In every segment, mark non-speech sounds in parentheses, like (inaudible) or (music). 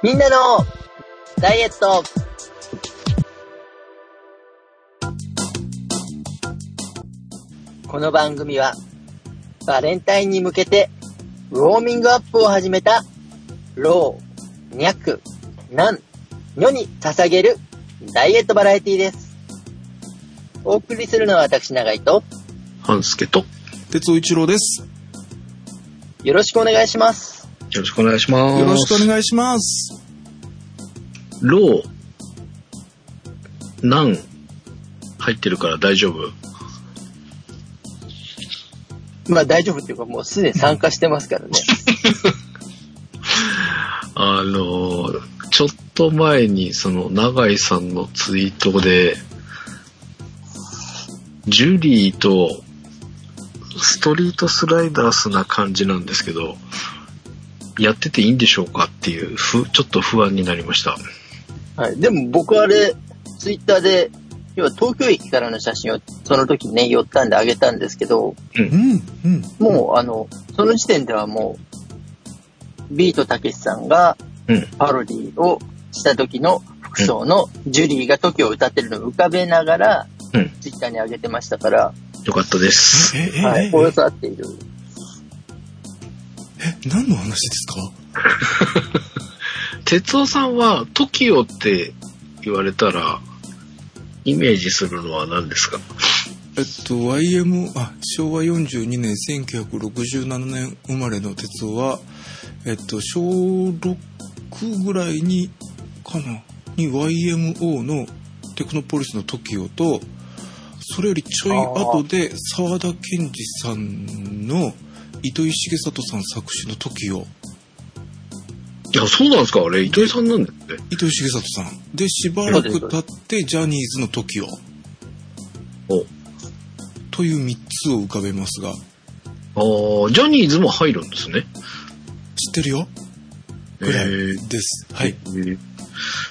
みんなのダイエットこの番組はバレンタインに向けてウォーミングアップを始めたロー、ニャク、ナン、ニョに捧げるダイエットバラエティです。お送りするのは私長井と半助と、哲夫一郎です。よろしくお願いします。よろしくお願いします。よろしくお願いします。ロー、ナン、入ってるから大丈夫？まあ大丈夫っていうかもうすでに参加してますからね。(laughs) あの、ちょっと前にその永井さんのツイートで、ジュリーとストリートスライダースな感じなんですけど、やってていいんでしょうかっていう、ふ、ちょっと不安になりました。はい。でも僕あれ、ツイッターで、要は東京駅からの写真をその時ね、寄ったんであげたんですけど、うん、うん。もうあの、その時点ではもう、ビートたけしさんがうん。パロディをした時の服装のジュリーが時を歌ってるのを浮かべながら、うんツイッターに上げてましたから、よかったです。え、え、はい。え、およそ合っている。え、何の話ですか？(laughs) 哲夫さんは TOKIO って言われたら、イメージするのは何ですか？えっと、YM、あ、昭和42年、1967年生まれの哲夫は、えっと、小6ぐらいに、かな、に YMO のテクノポリスの TOKIO と、それよりちょい後で沢田研二さんの糸井重里さん作詞の TOKIO。いや、そうなんですかあれ、糸井さんなんだよね。糸井重里さん。で、しばらく経ってジャニーズの TOKIO おという3つを浮かべますが、あージャニーズも入るんですね。知ってるよ？ぐらいえーです。はい。えー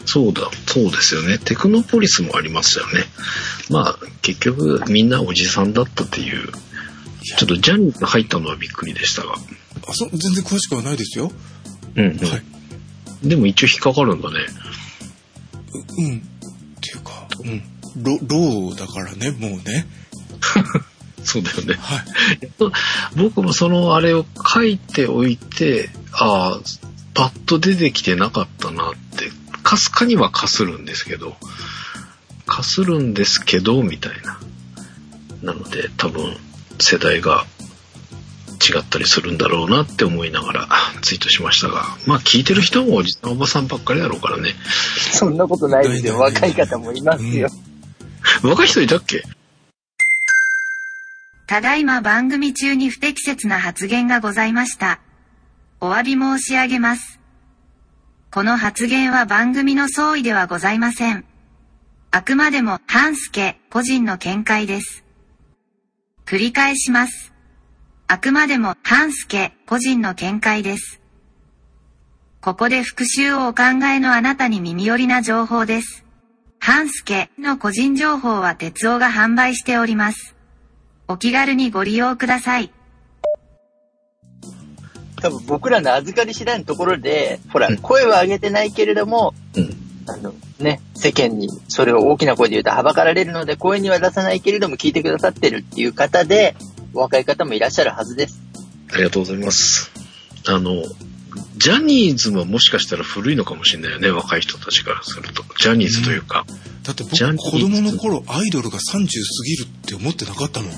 そうだ、そうですよね。テクノポリスもありましたよね。まあ、結局、みんなおじさんだったっていう、ちょっとジャニーズ入ったのはびっくりでしたが。あそ全然詳しくはないですよ。うん、うんはい。でも一応引っかかるんだね。ううん。っていうか、うん。ロ、ローだからね、もうね。(laughs) そうだよね。はい。(laughs) 僕もそのあれを書いておいて、ああ、パッと出てきてなかったなって、かすかにはかするんですけど、かするんですけど、みたいな。なので多分世代が違ったりするんだろうなって思いながらツイートしましたが、まあ聞いてる人もおじさんおばさんばっかりだろうからね。そんなことないですよ。若い方もいますよ。若い人いたっけ？ただいま番組中に不適切な発言がございました。お詫び申し上げます。この発言は番組の総意ではございません。あくまでも半助個人の見解です。繰り返します。あくまでも半助個人の見解です。ここで復習をお考えのあなたに耳寄りな情報です。半助の個人情報は鉄夫が販売しております。お気軽にご利用ください。多分僕らの預かり次第のところで、ほらうん、声は上げてないけれども、うん。あのね、世間にそれを大きな声で言うとはばかられるので、声には出さないけれども聞いてくださってるっていう方で、お若い方もいらっしゃるはずです。ありがとうございます。あの、ジャニーズももしかしたら古いのかもしれないよね、若い人たちからすると。ジャニーズというか。だって僕、子供の頃、アイドルが30過ぎるって思ってなかったもん。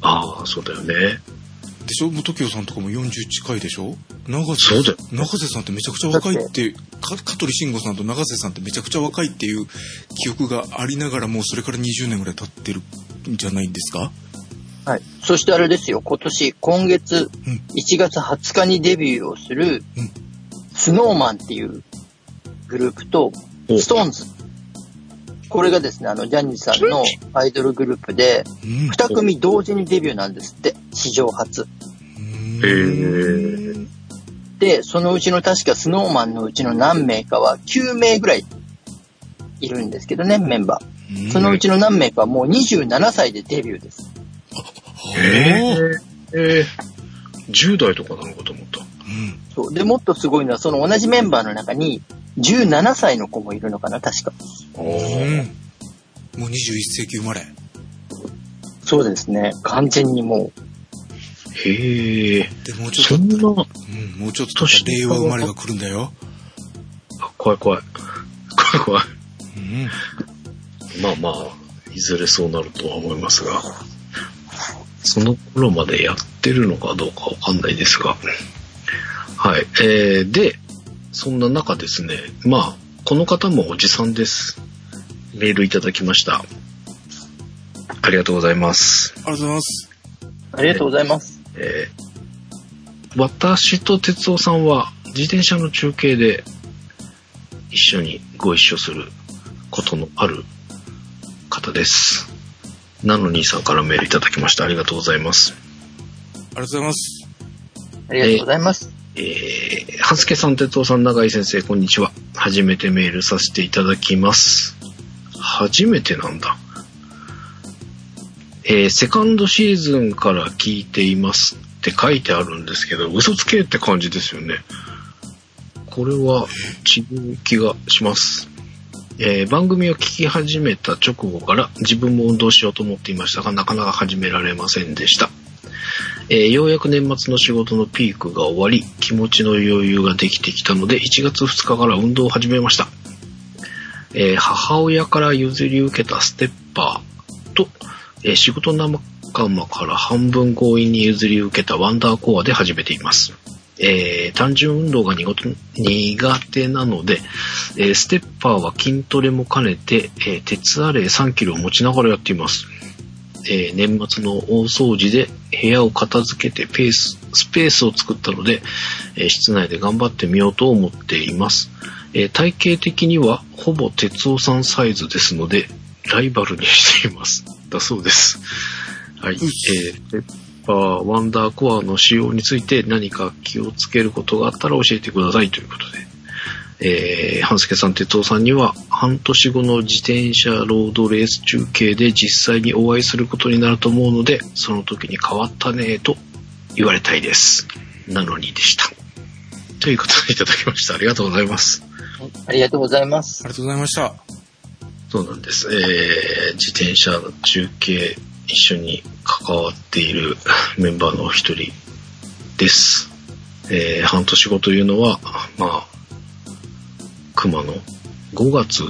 ああ、そうだよね。でしょ？もう TOKIO さんとかも40近いでしょ？永そうだよ。瀬、さんってめちゃくちゃ若いって、か香取慎吾さんと永瀬さんってめちゃくちゃ若いっていう記憶がありながらもうそれから20年ぐらい経ってるんじゃないんですか？はい。そしてあれですよ、今年、今月うん。1月20日にデビューをするうん、スノーマンっていうグループと、お。ストーンズ。これがですね、あの、ジャニーさんのアイドルグループで、うん。二組同時にデビューなんですって、史上初。へーで、そのうちの確かスノーマンのうちの何名かは9名ぐらいいるんですけどね、メンバー。そのうちの何名かはもう27歳でデビューです。えー、えー、10代とかなのかと思った。うん。そう。で、もっとすごいのは、その同じメンバーの中に、17歳の子もいるのかな、確か。うん。もう21世紀生まれ。そうですね。完全にもへえ。で、もうちょっとそんな、うん、もうちょっと令和生まれが来るんだよ。あ怖い怖い。(laughs) 怖い怖い。うん。まあまあ、いずれそうなるとは思いますが、その頃までやってるのかどうかわかんないですが、はい。えー、で、そんな中ですね、まあ、この方もおじさんです。メールいただきました。ありがとうございます。ありがとうございます。う。ありがとうございます。えー私と哲夫さんは自転車の中継で一緒にご一緒することのある方です。なのにさんからメールいただきました。ありがとうございます。ありがとうございます。ありがとうございます。えー、はすけさん、哲夫さん、永井先生、こんにちは。初めてメールさせていただきます。初めてなんだ。えー、セカンドシーズンから聞いていますって書いてあるんですけど、嘘つけって感じですよね。これは違う気がします。えー番組を聞き始めた直後から自分も運動しようと思っていましたが、なかなか始められませんでした。えーようやく年末の仕事のピークが終わり、気持ちの余裕ができてきたので、1月2日から運動を始めました。えー母親から譲り受けたステッパーと、えー仕事仲間から半分強引に譲り受けたワンダーコアで始めています。えー単純運動が苦手なので、えーステッパーは筋トレも兼ねて、えー鉄アレイ3キロを持ちながらやっています。えー年末の大掃除で部屋を片付けてペース、スペースを作ったので、えー室内で頑張ってみようと思っています。えー体型的にはほぼ鉄夫さんサイズですので、ライバルにしています。だそうです。はい。えペッパー、ワンダーコアの使用について何か気をつけることがあったら教えてくださいということで。えー、半助さん、哲夫さんには半年後の自転車ロードレース中継で実際にお会いすることになると思うので、その時に変わったねと言われたいです。なのにでした。ということでいただきました。ありがとうございます。ありがとうございますあり。がとうございました。そうなんです。えー、自転車の中継一緒に関わっているメンバーの一人です。えー、半年後というのは、まあ、熊の5月？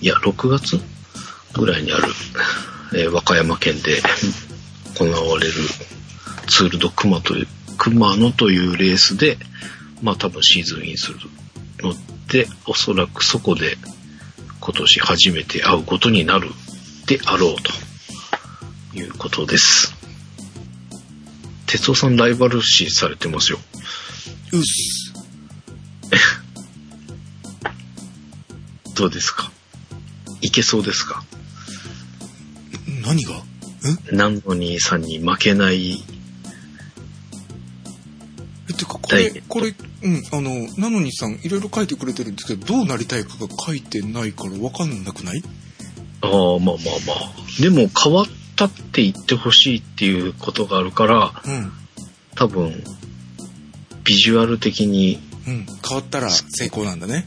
いや、6月？ぐらいにある、えー和歌山県で行われるツールド熊という、熊野というレースで、まあ多分シーズンインするので、おそらくそこで今年初めて会うことになるであろうということです。哲夫さんライバル視されてますよ。うっす。(laughs) どうですか？いけそうですか？何が？ナンノニーさんに負けない。え、てか、これこれ、うん、あの、なのにさん、いろいろ書いてくれてるんですけど、どうなりたいかが書いてないから分かんなくない？ああ、まあまあまあ。でも変わったって言ってほしいっていうことがあるから、うん。多分、ビジュアル的に、うん。変わったら成功なんだね。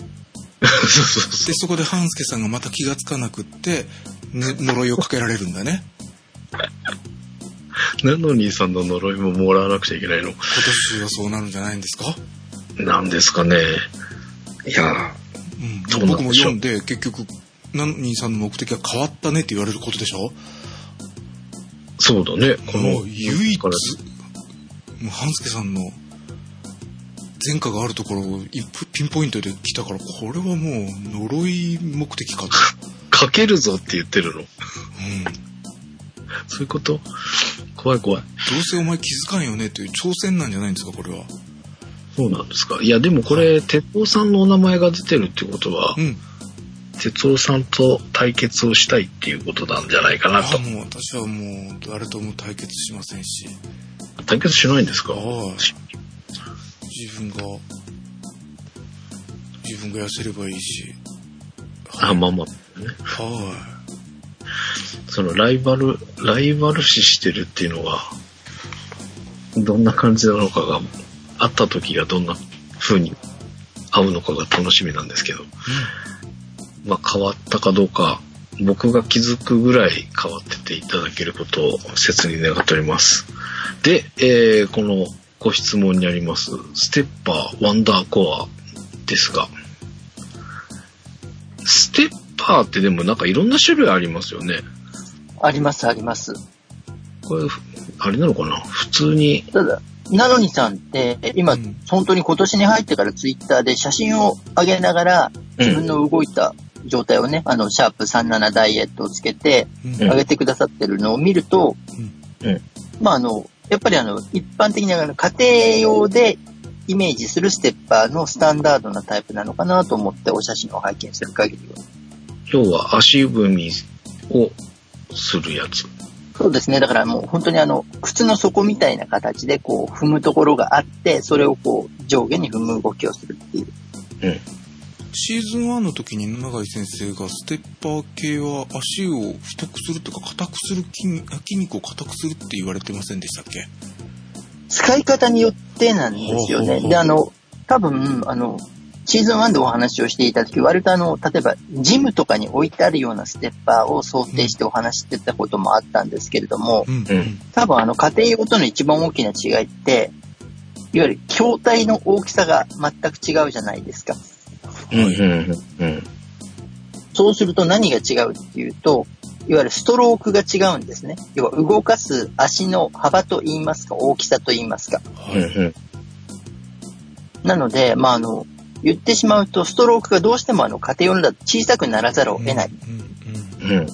で、そこで半助さんがまた気がつかなくって、ね、呪いをかけられるんだね。う。ナンノニーさんの呪いももらわなくちゃいけないの。今年はそうなるんじゃないんですか？なんですかね。いや、うん。僕も読んで、結局、なのにさんの目的は変わったねって言われることでしょ？そうだね。この唯一、半助さんの前科があるところをピンポイントで来たから、これはもう呪い目的かと。(laughs) かけるぞって言ってるの？うん。そういうこと？怖い怖い。どうせお前気づかんよねという挑戦なんじゃないんですか、これは。そうなんですか？いや、でもこれ、鉄夫さんのお名前が出てるってことはう、ん。鉄夫さんと対決をしたいっていうことなんじゃないかなあと。もう私はもう誰とも対決しませんし。対決しないんですか？ああ。自分が、自分が痩せればいいし。あ、まあまあ、ね。はそのライバル、ライバル視してるっていうのは、どんな感じなのかが会った時がどんな風に合うのかが楽しみなんですけど、まあ変わったかどうか、僕が気づくぐらい変わってていただけることを切に願っております。で、えーこのご質問にあります、ステッパーワンダーコアですが、ステッパーってでもなんかいろんな種類ありますよね。あります、あります。これ、あれなのかな？普通に、ただ、なのにさんって、今、うん。本当に今年に入ってからツイッターで写真を上げながら、自分の動いた状態をね、あの、シャープ37ダイエットをつけて、うん。上げてくださってるのを見ると、うん。うん。まあ、あの、やっぱりあの、一般的なあの家庭用でイメージするステッパーのスタンダードなタイプなのかなと思ってお写真を拝見する限りは。要は足踏みをするやつ。そうですね。だからもう本当にあの、靴の底みたいな形でこう踏むところがあって、それをこう上下に踏む動きをするっていう。シーズン1の時に永井先生がステッパー系は足を太くするとか硬くする筋筋肉を硬くするって言われてませんでしたっけ？使い方によってなんですよね。で、あの、多分、あの、シーズン1でお話をしていた時、割とあの、例えば、ジムとかに置いてあるようなステッパーを想定してお話ししてたこともあったんですけれども、うんうん多分あの、家庭用との一番大きな違いって、いわゆる筐体の大きさが全く違うじゃないですか。うんうんうんそうすると何が違うっていうと、いわゆるストロークが違うんですね。要は動かす足の幅と言いますか、大きさと言いますか。なので、まあ、あの、言ってしまうと、ストロークがどうしてもあの、家庭用のだと小さくならざるを得ないうんうんうん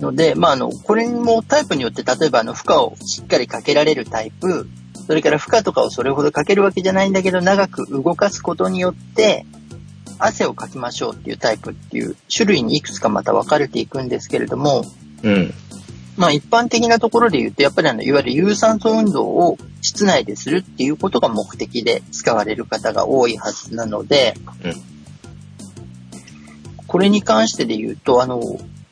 ので、まあ、あの、これもタイプによって、例えばあの、負荷をしっかりかけられるタイプ、それから負荷とかをそれほどかけるわけじゃないんだけど、長く動かすことによって、汗をかきましょうっていうタイプっていう種類にいくつかまた分かれていくんですけれども、うん。まあ一般的なところで言うと、やっぱりあの、いわゆる有酸素運動を室内でするっていうことが目的で使われる方が多いはずなので、うん。これに関してで言うと、あの、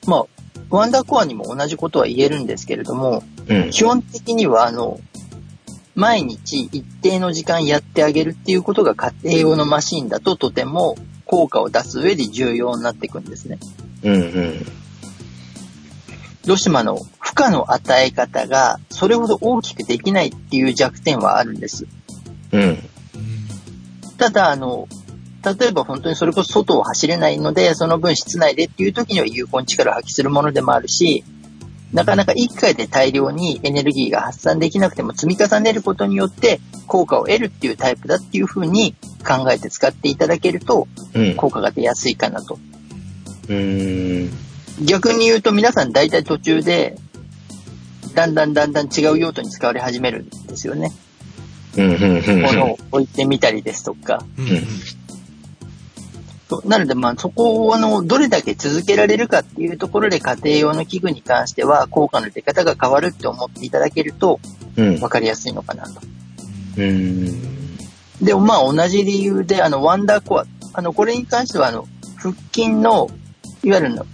まあ、ワンダーコアにも同じことは言えるんですけれども、うん。基本的にはあの、毎日一定の時間やってあげるっていうことが家庭用のマシンだととても効果を出す上で重要になっていくんですね。うんうんどうしてもあの、負荷の与え方がそれほど大きくできないっていう弱点はあるんです。うんただあの、例えば本当にそれこそ外を走れないので、その分室内でっていう時には有効に力を発揮するものでもあるし、なかなか1回で大量にエネルギーが発散できなくても積み重ねることによって効果を得るっていうタイプだっていうふうに考えて使っていただけるとうん効果が出やすいかなと。うん逆に言うと皆さん大体途中でだんだんだんだん違う用途に使われ始めるんですよね。うんうんうん物を置いてみたりですとか。なので、まあ、そこを、あの、どれだけ続けられるかっていうところで家庭用の器具に関しては、効果の出方が変わるって思っていただけると、うん。分かりやすいのかなと。うん。でも、まあ、同じ理由で、あの、ワンダーコア、あの、これに関しては、あの、腹筋の、いわゆるの、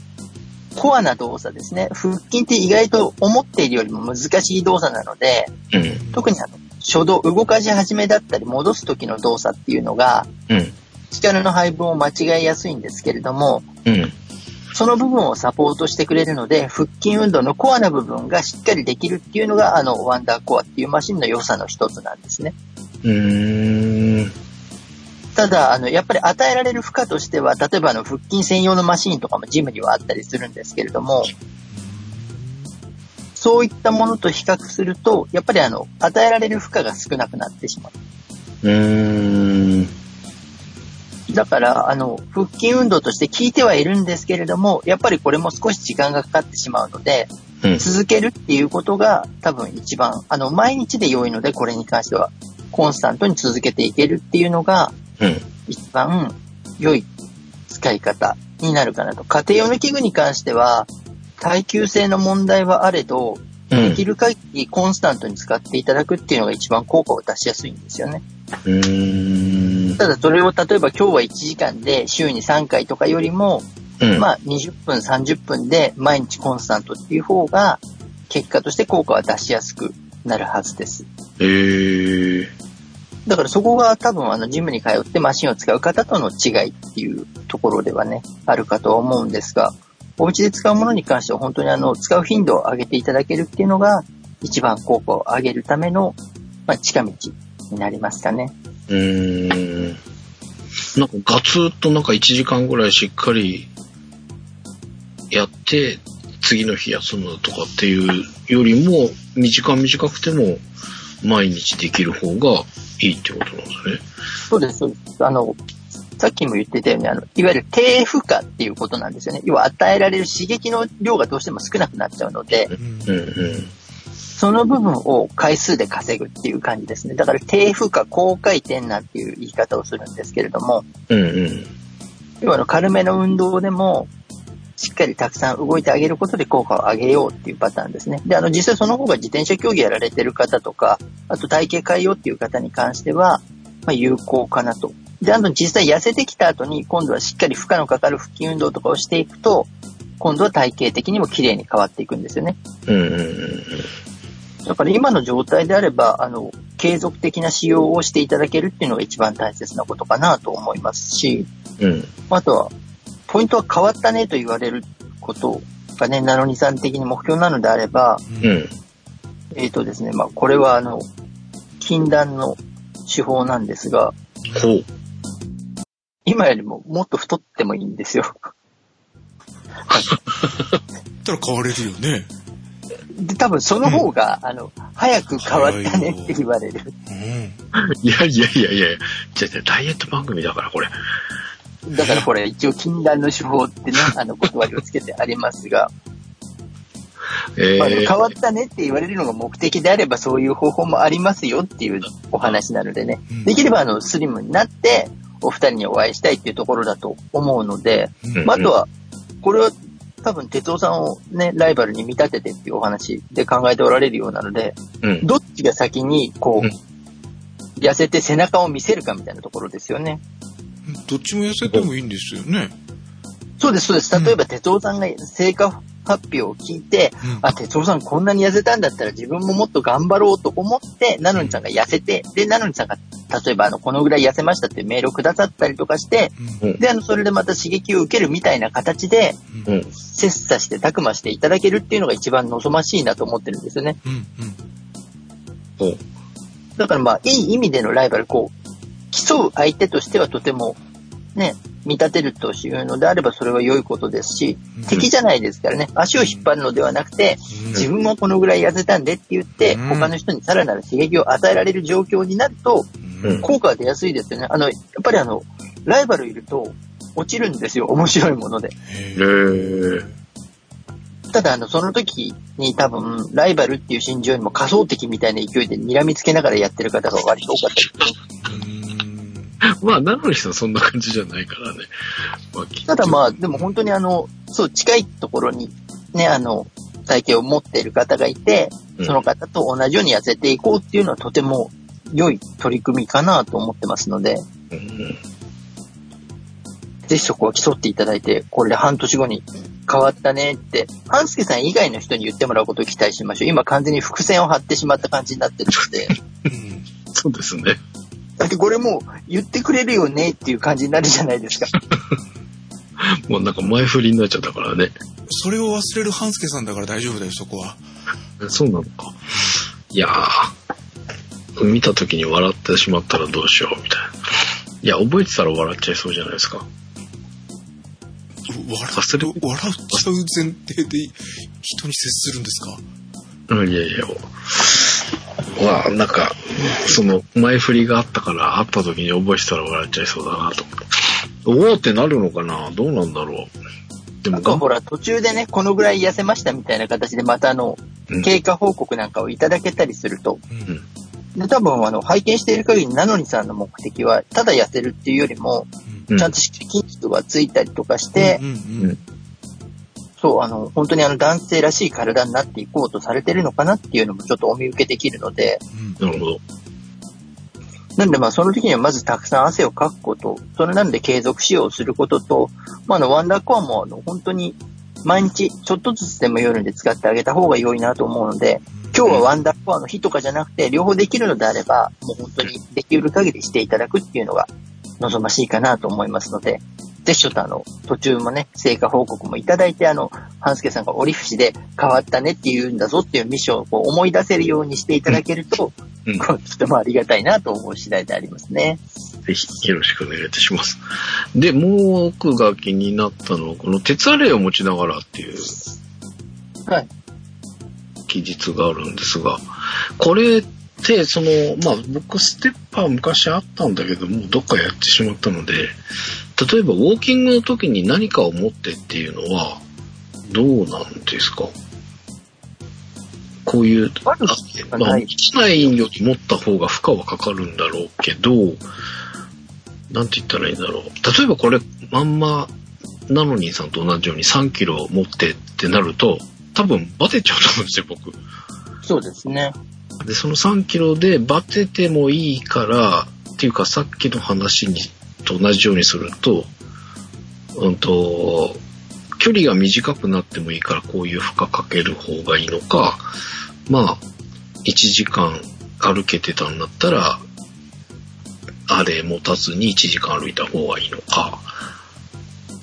コアな動作ですね。腹筋って意外と思っているよりも難しい動作なので、うん。特にあの、初動、動かし始めだったり、戻す時の動作っていうのが、うん力の配分を間違いやすいんですけれども、うんその部分をサポートしてくれるので、腹筋運動のコアな部分がしっかりできるっていうのが、あの、ワンダーコアっていうマシンの良さの一つなんですね。うんただ、あの、やっぱり与えられる負荷としては、例えばあの、腹筋専用のマシンとかもジムにはあったりするんですけれども、そういったものと比較すると、やっぱりあの、与えられる負荷が少なくなってしまう。うんだから、あの、腹筋運動として効いてはいるんですけれども、やっぱりこれも少し時間がかかってしまうので、うん続けるっていうことが多分一番、あの、毎日で良いので、これに関しては、コンスタントに続けていけるっていうのが、うん一番良い使い方になるかなと。家庭用の器具に関しては、耐久性の問題はあれど、うんできる限りコンスタントに使っていただくっていうのが一番効果を出しやすいんですよね。うん。ただそれを例えば今日は1時間で週に3回とかよりも、うん。まあ20分30分で毎日コンスタントっていう方が結果として効果は出しやすくなるはずです。えー、だからそこが多分あのジムに通ってマシンを使う方との違いっていうところではね、あるかとは思うんですが、お家で使うものに関しては本当にあの使う頻度を上げていただけるっていうのが一番効果を上げるための、まあ、近道になりますかね。うーん。なんかガツッとなんか1時間ぐらいしっかりやって、次の日休むとかっていうよりも、短短くても毎日できる方がいいってことなんですね。そうです、そうです。あの、さっきも言ってたように、あの、いわゆる低負荷っていうことなんですよね。要は与えられる刺激の量がどうしても少なくなっちゃうので、うん。その部分を回数で稼ぐっていう感じですね。だから低負荷、高回転なんていう言い方をするんですけれども、うんうん。要はの軽めの運動でも、しっかりたくさん動いてあげることで効果を上げようっていうパターンですね。で、あの、実際その方が自転車競技やられてる方とか、あと体型変えようっていう方に関しては、まあ、有効かなと。で、あの、実際痩せてきた後に、今度はしっかり負荷のかかる腹筋運動とかをしていくと、今度は体型的にも綺麗に変わっていくんですよね。うんうんうんだから今の状態であれば、あの、継続的な使用をしていただけるっていうのが一番大切なことかなと思いますし、うん。うん。あとは、ポイントは変わったねと言われることがね、ナノニさん的に目標なのであれば、うん。えっ、とですね、まあ、これはあの、禁断の手法なんですが、ほう。今よりももっと太ってもいいんですよ。(laughs) ったら変われるよね。で、多分その方が、あの、早く変わったねって言われる。うん。いやいやいやいや、じゃあダイエット番組だからこれ。だからこれ一応禁断の手法ってね、(laughs) あの、断りをつけてありますが、えまあ、変ー、わったねって言われるのが目的であればそういう方法もありますよっていうお話なのでねうん。できればあのスリムになってお二人にお会いしたいっていうところだと思うので、うんまあ、あとは、これは多分哲夫さんをね、ライバルに見立ててっていうお話で考えておられるようなので、うん。どっちが先にこうんう、痩せて背中を見せるかみたいなところですよね。どっちも痩せてもいいんですよね。そうです、そうです。例えば哲夫さんが成果発表を聞いて、うんあ、哲夫さんこんなに痩せたんだったら自分ももっと頑張ろうと思って、なのにさんが痩せて、で、なのにさんが、例えばあの、このぐらい痩せましたってメールをくださったりとかして、うんで、あの、それでまた刺激を受けるみたいな形で。切磋してたくましていただけるっていうのが一番望ましいなと思ってるんですよね。うんうん。だからまあ、いい意味でのライバル、こう、競う相手としてはとても、ね、見立てるというのであればそれは良いことですし、うん。敵じゃないですからね、足を引っ張るのではなくて、自分もこのぐらい痩せたんでって言って、うん。他の人にさらなる刺激を与えられる状況になると、うん。効果が出やすいですよね。あの、やっぱりあの、ライバルいると、落ちるんですよ、面白いもので。ただ、あの、その時に多分、ライバルっていう心情よりも仮想敵みたいな勢いで睨みつけながらやってる方が割と多かった。りうん (laughs) まあ、なのにさんそんな感じじゃないからね。まあ、ただまあ、でも本当にあの、そう、近いところに、ね、あの、体型を持っている方がいて、うんその方と同じように痩せていこうっていうのはとても良い取り組みかなと思ってますので、うんぜひそこは競っていただいて、これで半年後に変わったねって、半助さん以外の人に言ってもらうことを期待しましょう。今完全に伏線を張ってしまった感じになってるので、う (laughs) んそうですね。だってこれもう言ってくれるよねっていう感じになるじゃないですか。(laughs) もうなんか前振りになっちゃったからね。それを忘れる半助さんだから大丈夫だよ、そこは。そうなのか。いやー、見た時に笑ってしまったらどうしよう、みたいな。いや、覚えてたら笑っちゃいそうじゃないですか。笑忘れっ笑っちゃう前提で人に接するんですか？うん、いやいや。まあ、なんか、その、前振りがあったから、会った時に覚えてたら笑っちゃいそうだなと思って。おーってなるのかな？どうなんだろう？でも、がんなんかほら、途中でね、このぐらい痩せましたみたいな形でまたあの、うん。経過報告なんかをいただけたりすると、うん。で、多分あの、拝見している限り、なのにさんの目的は、ただ痩せるっていうよりも、うん。ちゃんと筋肉がついたりとかして、うんうんそう、あの、本当にあの、男性らしい体になっていこうとされてるのかなっていうのもちょっとお見受けできるので、うん。なるほど。なんでまあ、その時にはまずたくさん汗をかくこと、それなんで継続使用することと、まあ、あの、ワンダーコアもあの、本当に、毎日ちょっとずつでも夜で使ってあげた方が良いなと思うので、今日はワンダーフォアの日とかじゃなくて、両方できるのであれば、もう本当にできる限りしていただくっていうのが望ましいかなと思いますので、ぜひちょっとあの、途中もね、成果報告もいただいて、あの、半助さんが折り節で変わったねって言うんだぞっていうミッションをこう思い出せるようにしていただけると、うんこうとてもありがたいなと思う次第でありますね。ぜひよろしくお願いいたします。で、もう僕が気になったのは、この鉄アレイを持ちながらっていうはい。記述があるんですが、これって、その、まあ僕ステッパー昔あったんだけど、もうどっかやってしまったので、例えばウォーキングの時に何かを持ってっていうのは、どうなんですか？こういう、悪くはまあ、持ちないより持った方が負荷はかかるんだろうけど、なんて言ったらいいんだろう。例えばこれ、まんま、ナノニーさんと同じように3キロ持ってってなると、多分バテちゃうと思うんですよ、僕。そうですね。で、その3キロでバテてもいいから、っていうかさっきの話にと同じようにすると、うんと、距離が短くなってもいいからこういう負荷かける方がいいのか、まあ、1時間歩けてたんだったら、あれ持たずに1時間歩いた方がいいのか、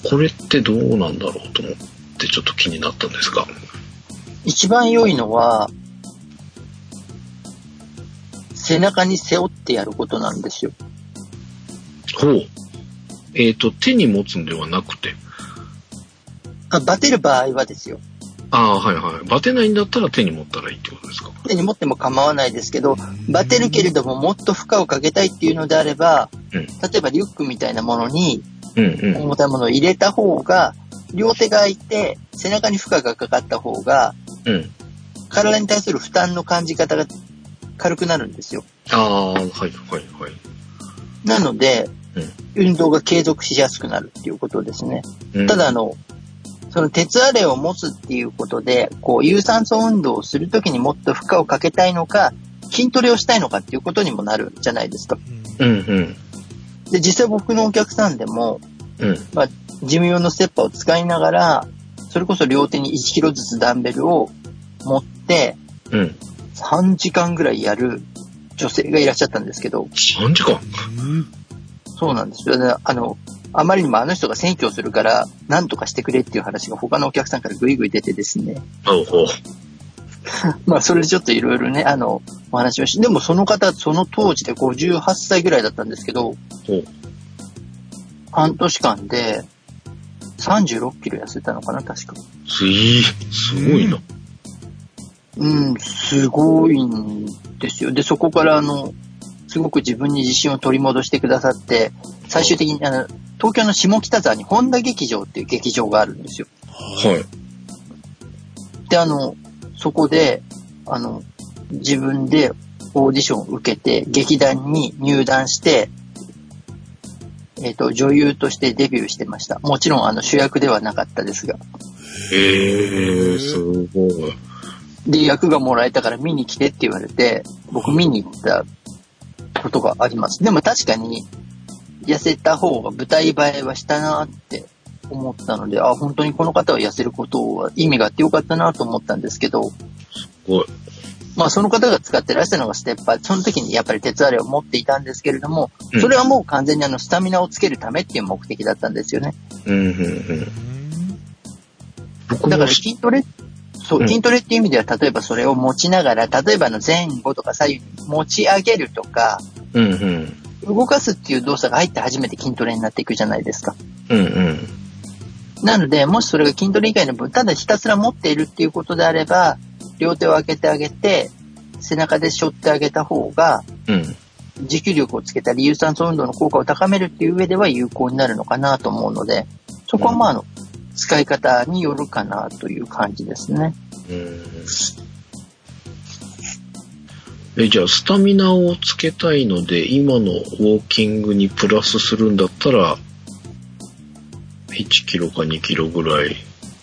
これってどうなんだろうと思ってちょっと気になったんですが。一番良いのは、背中に背負ってやることなんですよ。ほう。えっ、と、手に持つんではなくて。あバテる場合はですよ。ああ、はいはい。バテないんだったら手に持ったらいいってことですか？手に持っても構わないですけど、バテるけれどももっと負荷をかけたいっていうのであれば、うん例えばリュックみたいなものに。重たいものを入れた方が、両手が空いて背中に負荷がかかった方が、うん。体に対する負担の感じ方が軽くなるんですよ。ああ、はいはいはい。なので、運動が継続しやすくなるっていうことですね。うんただ、あ、の、その鉄アレイを持つっていうことで、こう、有酸素運動をするときにもっと負荷をかけたいのか、筋トレをしたいのかっていうことにもなるじゃないですか。うんうん。で、実際僕のお客さんでも、うん。ジム用のステッパーを使いながら、それこそ両手に1キロずつダンベルを持って、うん。3時間ぐらいやる女性がいらっしゃったんですけど、3時間？そうなんですよ。であの、あまりにもあの人が選挙をするから、何とかしてくれっていう話が他のお客さんからぐいぐい出てですね。(laughs) まあ、それでちょっといろいろね、あの、お話をし、でもその方、その当時で58歳ぐらいだったんですけど。半年間で36キロ痩せたのかな、確か。すいすごいな。うん、すごいんですよ。で、そこからあの、すごく自分に自信を取り戻してくださって、最終的にあの、東京の下北沢に本田劇場っていう劇場があるんですよ。はい。で、あの、そこで、あの、自分でオーディションを受けて、劇団に入団して、えっ、と、女優としてデビューしてました。もちろん、あの、主役ではなかったですが。へえ、すごい。で、役がもらえたから見に来てって言われて、僕見に行ったことがあります。でも確かに、痩せた方が舞台映えはしたなって思ったので、あ、本当にこの方は痩せることは意味があってよかったなと思ったんですけど、すごい。まあその方が使ってらっしゃるのがステッパー、その時にやっぱり鉄アレイを持っていたんですけれども、うんそれはもう完全にあのスタミナをつけるためっていう目的だったんですよね。うんうんうん。僕だから筋トレ、そうう、ん筋トレっていう意味では、例えばそれを持ちながら、例えばあの前後とか左右に持ち上げるとか、うんうん。動かすっていう動作が入って初めて筋トレになっていくじゃないですか。うんうん。なので、もしそれが筋トレ以外の分、ただひたすら持っているっていうことであれば、両手を開けてあげて、背中で背負ってあげた方が、うん。持久力をつけたり、有酸素運動の効果を高めるっていう上では有効になるのかなと思うので、そこはまあ、あの、使い方によるかなという感じですね。うんえ、じゃあ、スタミナをつけたいので、今のウォーキングにプラスするんだったら、1キロか2キロぐらい、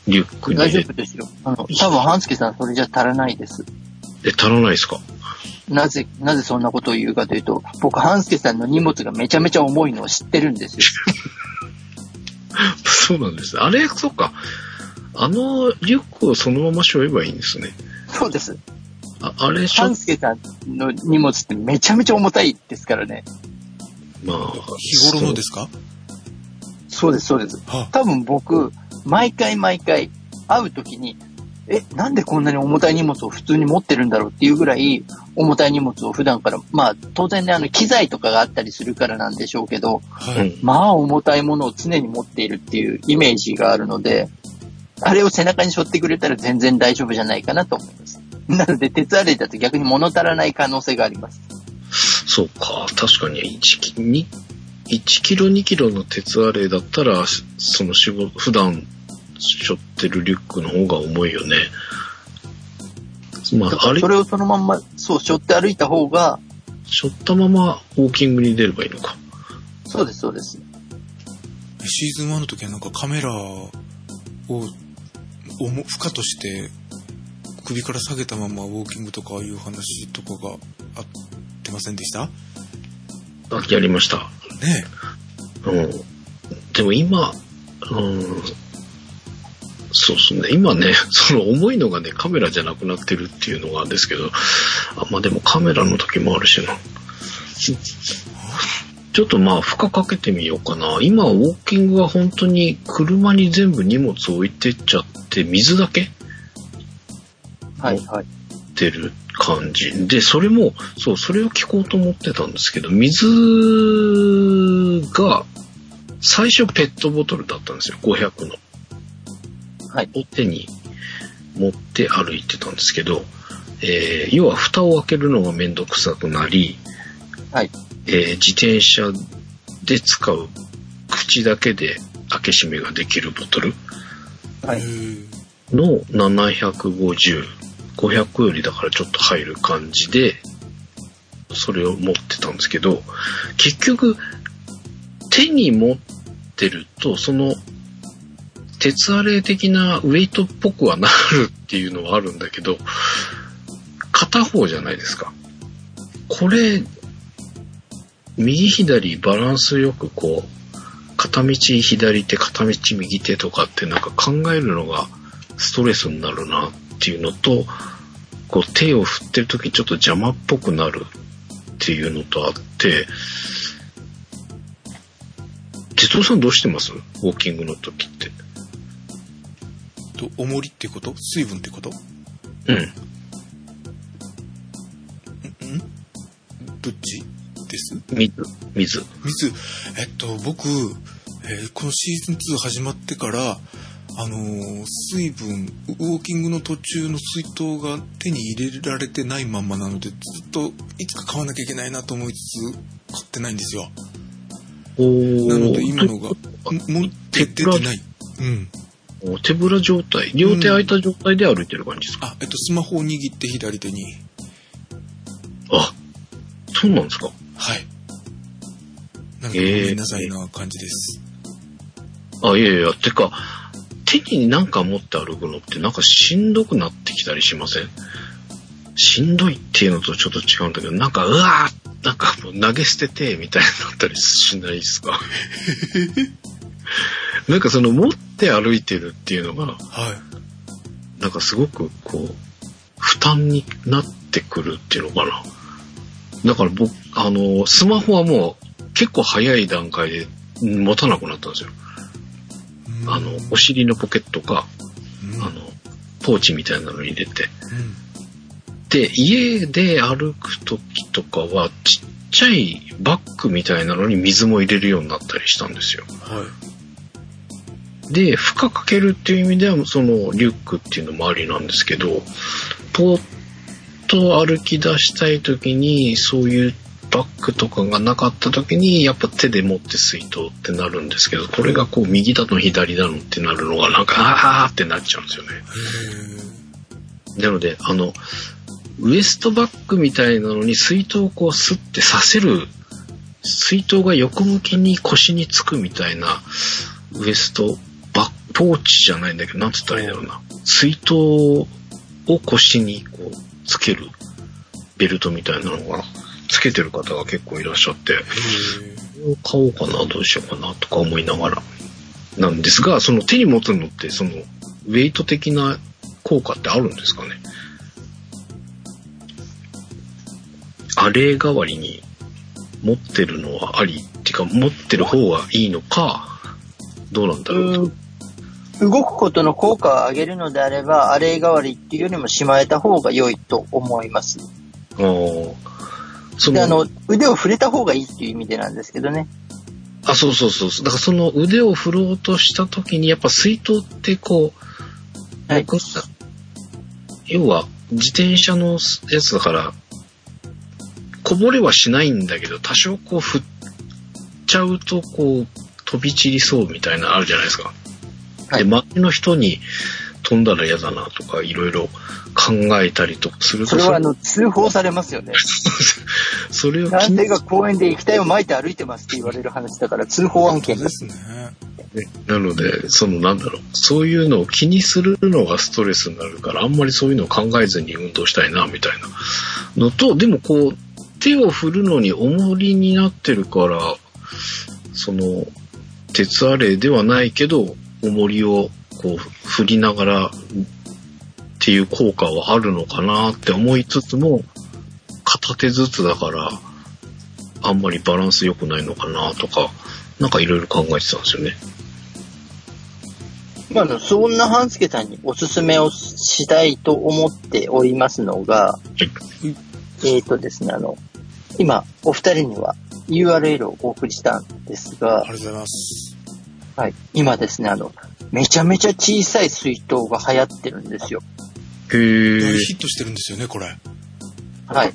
リュックに大丈夫ですよ。あの、多分、半助さんそれじゃ足らないです。え、足らないですか？なぜ、なぜそんなことを言うかというと、僕、半助さんの荷物がめちゃめちゃ重いのを知ってるんですよ。(laughs) (laughs) そうなんですね。あれ、そっか。あのリュックをそのまま背負えばいいんですね。そうです。ああれ、しょ半、助さんの荷物ってめちゃめちゃ重たいですからね。まあ、日頃のですか？そうです、そうです。は多分僕、毎回毎回会うときに、え、なんでこんなに重たい荷物を普通に持ってるんだろうっていうぐらい、重たい荷物を普段から、まあ当然ね、あの機材とかがあったりするからなんでしょうけど、はい。うんまあ重たいものを常に持っているっていうイメージがあるので、あれを背中に背負ってくれたら全然大丈夫じゃないかなと思います。なので、鉄歩いだと逆に物足らない可能性があります。そうか、確かに1キに1キロ2キロの鉄アレイだったら、その仕事、普段背負ってるリュックの方が重いよね。まあ、あれ？そ、れをそのまんま、そう、背負って歩いた方が、背負ったままウォーキングに出ればいいのか。そうです、そうです。シーズン1の時はなんかカメラを、重負荷として首から下げたままウォーキングとかいう話とかがあってませんでした？あやりました。ねうん。でも今、うん、そうですね。今ね、(laughs) その重いのがね、カメラじゃなくなってるっていうのがあるんですけど、あまあでもカメラの時もあるしな。(laughs) ちょっとまあ負荷かけてみようかな。今ウォーキングは本当に車に全部荷物置いてっちゃって、水だけはい、はい。ってる感じ。で、それも、そう、それを聞こうと思ってたんですけど、水が、最初ペットボトルだったんですよ、500の。はい。を手に持って歩いてたんですけど、えー要は蓋を開けるのがめんどくさくなり、はい。えー自転車で使う口だけで開け閉めができるボトルの750、500よりだからちょっと入る感じで、それを持ってたんですけど、結局、手に持ってると、その、鉄アレ的なウェイトっぽくはなるっていうのはあるんだけど、片方じゃないですか。これ、右左バランスよくこう、片道左手、片道右手とかってなんか考えるのがストレスになるなっていうのと、こう手を振ってる時ちょっと邪魔っぽくなるっていうのとあって、哲夫さんどうしてます？ウォーキングの時って。と重りってこと？水分ってこと？んうん。ん？どっちです？水、水。水。えっと僕、えーこのシーズン2始まってからあのー水分ウォーキングの途中の水筒が手に入れられてないまんまなのでずっといつか買わなきゃいけないなと思いつつ買ってないんですよ。おー。なので今のがも持って出てない。うん手ぶら状態。両手空いた状態で歩いてる感じですか、あえっとスマホを握って左手に。あ、そうなんですか？はい。なんかごえーめんなさいな感じです、あ、いやいや、てか、手になんか持って歩くのってなんかしんどくなってきたりしません？しんどいっていうのとちょっと違うんだけど、なんか、うわーなんかもう投げ捨てて、みたいになったりしないですか？(laughs) なんかその持って歩いてるっていうのが、はいなんかすごくこう、負担になってくるっていうのかな。だから僕、あの、スマホはもう結構早い段階で持たなくなったんですよ。うんあの、お尻のポケットか、うんあの、ポーチみたいなのに入れて。うんで、家で歩く時とかは、ちっちゃいバッグみたいなのに水も入れるようになったりしたんですよ。はいで、負荷かけるっていう意味では、そのリュックっていうのもありなんですけど、ぽーっと歩き出したい時に、そういうバッグとかがなかった時に、やっぱ手で持って水筒ってなるんですけど、これがこう右だの左だのってなるのがなんか、あーってなっちゃうんですよね。へなので、あの、ウエストバッグみたいなのに水筒をこうスッてさせる、水筒が横向きに腰につくみたいなウエストポーチじゃないんだけど、なんつったらいいんだろうな。水筒を腰にこうつけるベルトみたいなのがつけてる方が結構いらっしゃって、これを買おうかな、どうしようかなとか思いながら。なんですが、その手に持つのって、その、ウェイト的な効果ってあるんですかね？アレイ代わりに持ってるのはありっていうか、持ってる方がいいのか、どうなんだろう。うん動くことの効果を上げるのであれば、アレイ代わりっていうよりもしまえた方が良いと思います。あーそで、あのの、腕を触れた方がいいっていう意味でなんですけどね。あ、そうそうそう。だからその腕を振ろうとした時に、やっぱ水筒ってこう、はい僕要は自転車のやつだから、こぼれはしないんだけど、多少こう振っちゃうとこう飛び散りそうみたいなのあるじゃないですか。はいで、周りの人に飛んだら嫌だなとかいろいろ考えたりとかすると、それはあの、通報されますよね。(laughs) それを気に男性が公園で液体を撒いて歩いてますって言われる話だから、通報案件で。すね。なので、そのなんだろう、そういうのを気にするのがストレスになるから、あんまりそういうのを考えずに運動したいな、みたいなのと、でもこう、手を振るのに重りになってるから、その、鉄アレイではないけど、重りをこう振りながらっていう効果はあるのかなって思いつつも、片手ずつだから、あんまりバランス良くないのかなとか、なんかいろいろ考えてたんですよね。まあそんな半助さんにおすすめをしたいと思っておりますのが、えっ、とですね、あの、今、お二人には URL をお送りしたんですがあ、りがとうございます。はい、今ですね、あの、めちゃめちゃ小さい水筒が流行ってるんですよ。へえ。大ヒットしてるんですよね、これ。はい。はい。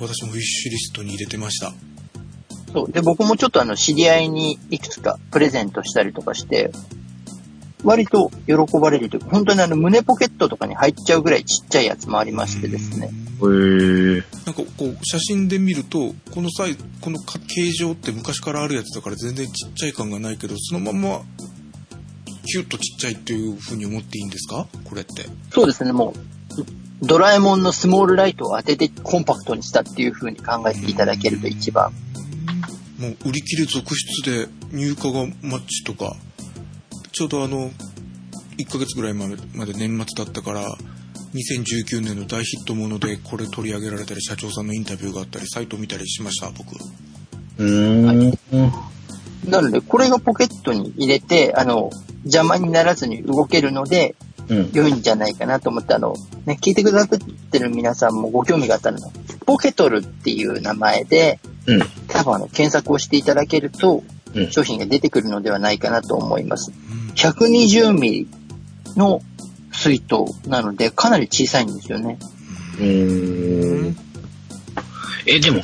私もウィッシュリストに入れてました。そう。で、僕もちょっとあの、知り合いにいくつかプレゼントしたりとかして、割と喜ばれるというか、本当にあの、胸ポケットとかに入っちゃうぐらいちっちゃいやつもありましてですね。へえ。なんかこう写真で見るとこのサイこのか形状って昔からあるやつだから全然ちっちゃい感がないけどそのままキュッとちっちゃいっていう風に思っていいんですか？これってそうですね、もう、ドラえもんのスモールライトを当ててコンパクトにしたっていう風に考えていただけると一番。もう売り切れ続出で入荷がマッチとかちょうどあの1ヶ月ぐらいまでまで年末だったから2019年の大ヒットものでこれ取り上げられたり社長さんのインタビューがあったりサイト見たりしました僕うーん。なので、これがポケットに入れて、あの、邪魔にならずに動けるので、うん。良いんじゃないかなと思って、あの、ね、聞いてくださってる皆さんもご興味があったら、ポケトルっていう名前で、うん。多分あの、検索をしていただけると、うん商品が出てくるのではないかなと思います。うん120ミリの水筒なので、かなり小さいんですよね。うーん。え、でも、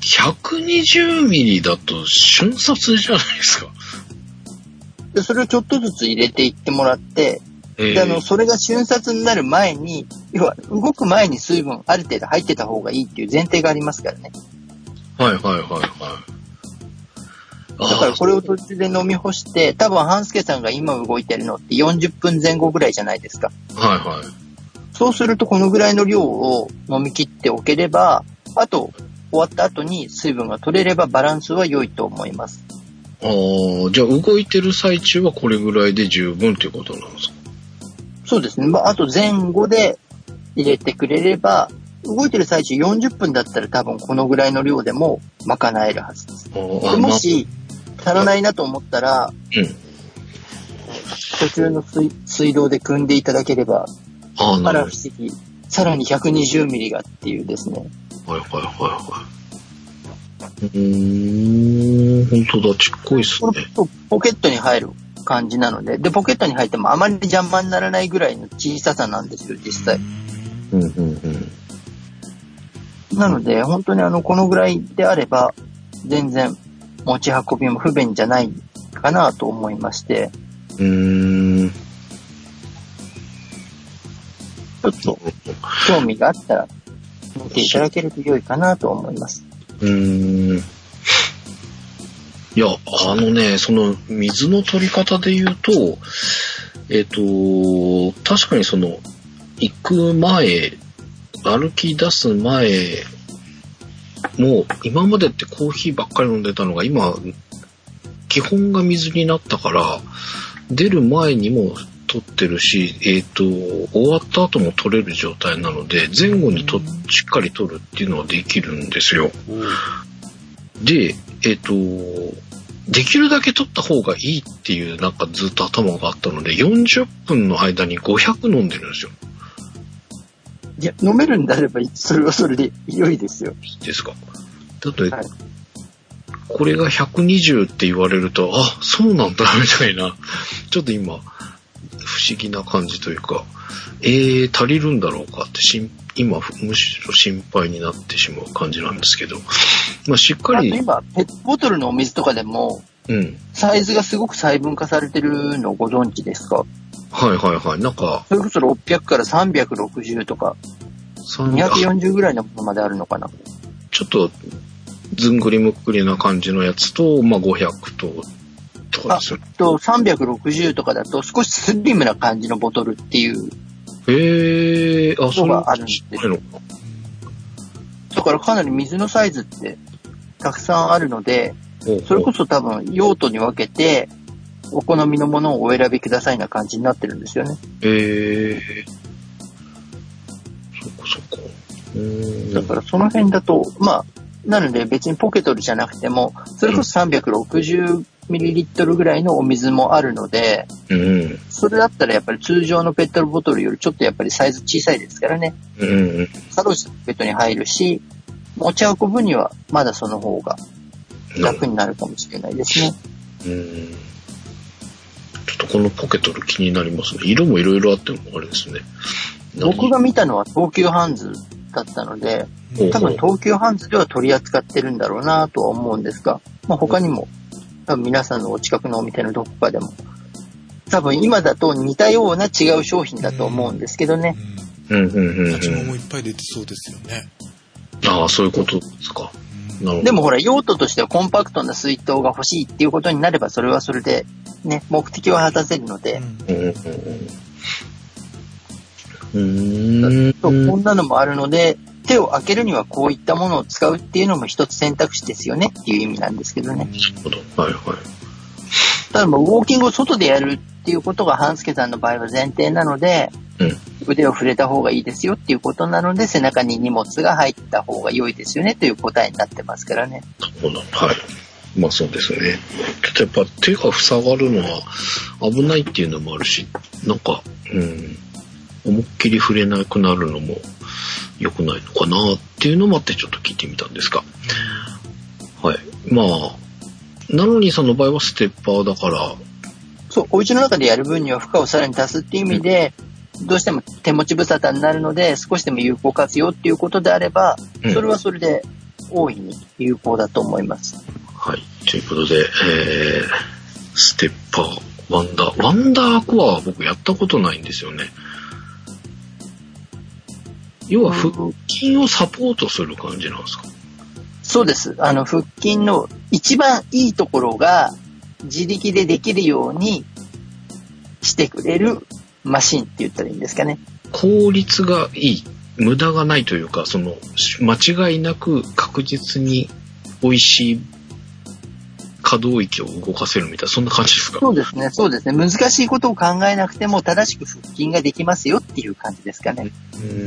120ミリだと瞬殺じゃないですか？で、それをちょっとずつ入れていってもらって、えで、あの、それが瞬殺になる前に、要は、動く前に水分ある程度入ってた方がいいっていう前提がありますからね。はいはいはいはい。だからこれを途中で飲み干して、多分、半助さんが今動いてるのって40分前後ぐらいじゃないですか。はいはい。そうすると、このぐらいの量を飲み切っておければ、あと、終わった後に水分が取れればバランスは良いと思います。ああ、じゃあ動いてる最中はこれぐらいで十分っていうことなんですか？そうですね。まあ、あと前後で入れてくれれば、動いてる最中40分だったら多分このぐらいの量でも賄えるはずです。であ、まあ、もし足らないなと思ったら、うん。途中の水水道で汲んでいただければ、あら不思議。さらに120ミリがっていうですね。はいはいはいはい。うーん、本当だ、ちっこいっすね。ポケットに入る感じなので、で、ポケットに入ってもあまり邪魔にならないぐらいの小ささなんですよ、実際。うんうんうん。なので、本当にあの、このぐらいであれば、全然持ち運びも不便じゃないかなと思いまして、うーん。ちょっと興味があったら、見ていただけると良いかなと思います。うーん。いや、あのね、その水の取り方で言うと、えっ、と、確かにその、行く前、歩き出す前も、今までってコーヒーばっかり飲んでたのが、今、基本が水になったから、出る前にも取っってるし、えっ、と、終わった後も取れる状態なので、前後にとしっかり取るっていうのはできるんですよ。で、えっ、と、できるだけ取った方がいいっていうなんかずっと頭があったので、40分の間に500飲んでるんですよ。いや、飲めるんであれば、それはそれで良いですよ。ですか。だって、はい。これが120って言われると、あ、そうなんだ、みたいな、ちょっと今、不思議な感じというか、えー、足りるんだろうかってしん、今、むしろ心配になってしまう感じなんですけど、まあ、しっかり、今、ペットボトルのお水とかでも、うん。サイズがすごく細分化されてるのをご存知ですか？はいはいはい。なんか、それこそ600から360とか、300 240ぐらいのものまであるのかな。ちょっと、ずんぐりむっくりな感じのやつと、まあ、500と、とかですよね。と、360とかだと少しスリムな感じのボトルっていう、へえー、あ、そのれがあるんですだからかなり水のサイズってたくさんあるので、それこそ多分用途に分けて、お好みのものをお選びくださいな感じになってるんですよね。ええそっかそっか。うーん。だからその辺だと、まあ、なので別にポケトルじゃなくても、それこそ 360ml ぐらいのお水もあるので、うん。それだったらやっぱり通常のペットボトルよりちょっとやっぱりサイズ小さいですからね。うんうん。サロジのポケットに入るし、持ち運ぶにはまだその方が楽になるかもしれないですね。うん。ちょっとこのポケトル気になりますね。色もいろいろあってもあれですね。僕が見たのは東急ハンズだったので、多分東急ハンズでは取り扱ってるんだろうなとは思うんですが、まあ、他にも多分皆さんのお近くのお店のどこかでも多分今だと似たような違う商品だと思うんですけどね。うんうんうん立ちうん。もいっぱい出てそうですよね。ああ、そういうことですか。でもほら用途としてはコンパクトな水筒が欲しいっていうことになればそれはそれでね、目的は果たせるので、うんうんうん。うーん。そうこんなのもあるので、手を開けるにはこういったものを使うっていうのも一つ選択肢ですよねっていう意味なんですけどね。なるほど。はいはい。ただもうウォーキングを外でやるっていうことが半助さんの場合は前提なので、うん腕を触れた方がいいですよっていうことなので、背中に荷物が入った方が良いですよねという答えになってますからね。そうなんだ。はい。まあそうですね。ちょっとやっぱ手が塞がるのは危ないっていうのもあるし、なんか、うん、思いっきり触れなくなるのも良くないのかなっていうのもあってちょっと聞いてみたんですが。はい。まあ、なのにその場合はステッパーだから、そう、お家の中でやる分には負荷をさらに足すっていう意味で、どうしても手持ち無沙汰になるので、少しでも有効活用っていうことであれば、うんそれはそれで大いに有効だと思います。はい。ということで、えー、ステッパー、ワンダー、ワンダーコアは僕やったことないんですよね。要は腹筋をサポートする感じなんですか？そうです。あの、腹筋の一番いいところが自力でできるようにしてくれるマシンって言ったらいいんですかね。効率がいい、無駄がないというか、その、間違いなく確実に美味しい可動域を動かせるみたいな、そんな感じですか？そうですね。そうですね。難しいことを考えなくても正しく腹筋ができますよっていう感じですかね。うん、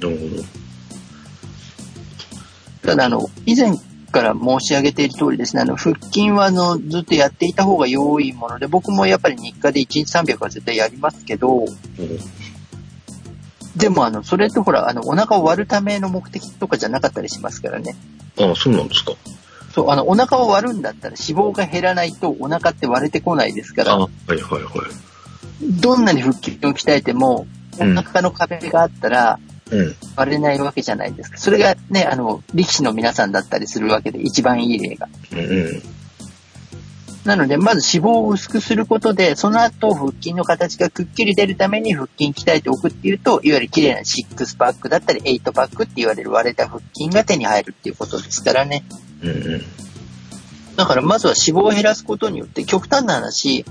なるほど。ただ、あの、以前から申し上げている通りですね、あの、腹筋は、あの、ずっとやっていた方が良いもので、僕もやっぱり日課で1日300は絶対やりますけど、うんでも、あの、それってほら、あの、お腹を割るための目的とかじゃなかったりしますからね。ああ、そうなんですか。そう、あの、お腹を割るんだったら脂肪が減らないとお腹って割れてこないですから、あはいはいはい。どんなに腹筋を鍛えても、おうん腹の壁があったらうん。割れないわけじゃないですか。それがね、あの、力士の皆さんだったりするわけで、一番いい例が。うんうん。なので、まず脂肪を薄くすることで、その後、腹筋の形がくっきり出るために腹筋鍛えておくっていうと、いわゆる綺麗なシックスパックだったり、エイトパックって言われる割れた腹筋が手に入るっていうことですからね。うんうん。だから、まずは脂肪を減らすことによって、極端な話、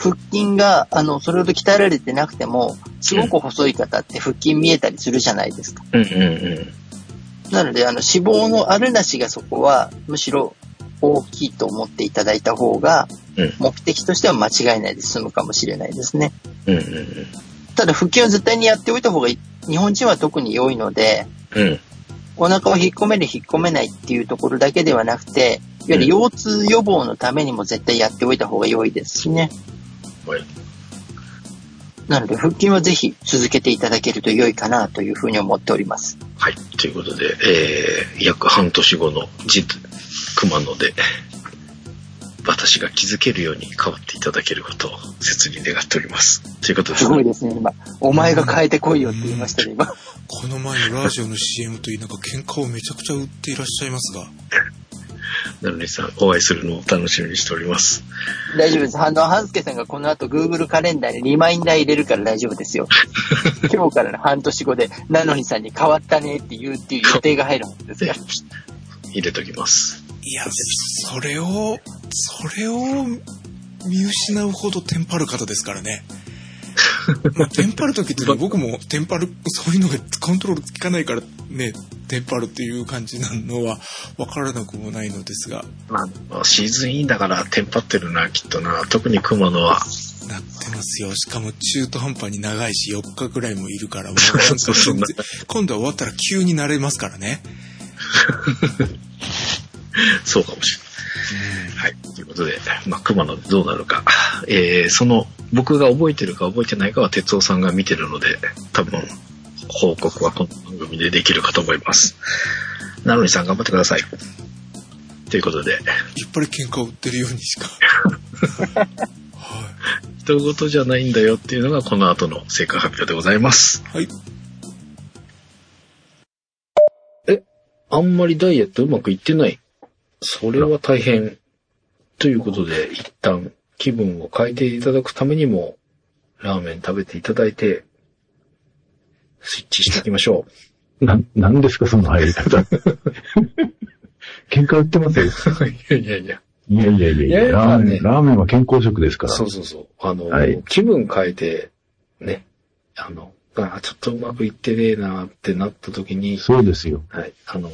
腹筋が、あの、それほど鍛えられてなくても、すごく細い方って腹筋見えたりするじゃないですか。うんうんうん。なので、あの、脂肪のあるなしがそこは、むしろ、大きいと思っていただいた方が、うん目的としては間違いないで済むかもしれないですね。うんうんただ、腹筋は絶対にやっておいた方がいい。日本人は特に良いので、うん。うん。お腹を引っ込める引っ込めないっていうところだけではなくて、いわゆる腰痛予防のためにも絶対やっておいた方が良いですしね。はい。なので、腹筋はぜひ続けていただけると良いかなというふうに思っております。はい。ということで、えー、約半年後の実、熊野で、私が気づけるように変わっていただけることを切に願っております。ということですごいですね、今。お前が変えてこいよって言いましたね、今。この前のラジオの CM といいなんか喧嘩をめちゃくちゃ売っていらっしゃいますが。なのにさん、お会いするのを楽しみにしております。大丈夫です。あの、半助さんがこの後 Google カレンダーにリマインダー入れるから大丈夫ですよ。(laughs) 今日からの半年後で、なのにさんに変わったねって言うっていう予定が入るはずですから。入れときます。いや、それを、それを見失うほどテンパる方ですからね。まあ、テンパる時って僕もテンパる、そういうのがコントロール効かないからね、テンパるっていう感じなのは分からなくもないのですが、まあ、シーズンインだからテンパってるな、きっとな。特に熊野は。なってますよ。しかも中途半端に長いし、4日ぐらいもいるから、(laughs) もう今度は終わったら急になれますからね。(laughs) そうかもしれない。はい。ということで、まあ、熊野でどうなるか。えー、その、僕が覚えてるか覚えてないかは哲夫さんが見てるので、多分、報告はこの番組でできるかと思います。なのにさん頑張ってください。ということで、やっぱり喧嘩を売ってるようにしか。(laughs) はい。人事じゃないんだよっていうのがこの後の成果発表でございます。はい。あんまりダイエットうまくいってない？それは大変。ということで、一旦気分を変えていただくためにも、ラーメン食べていただいて、スイッチしていきましょ (laughs) な、なんですか、その入り方。(laughs) 喧嘩売ってますよ。う。いやいやいや。いやいやいやいいやや、ラーメねン、ラーメンは健康食ですから。そうそうそう。あの、はい気分変えて、ね、あの、あちょっとうまくいってねえなってなった時に、そうですよ。はい、あの、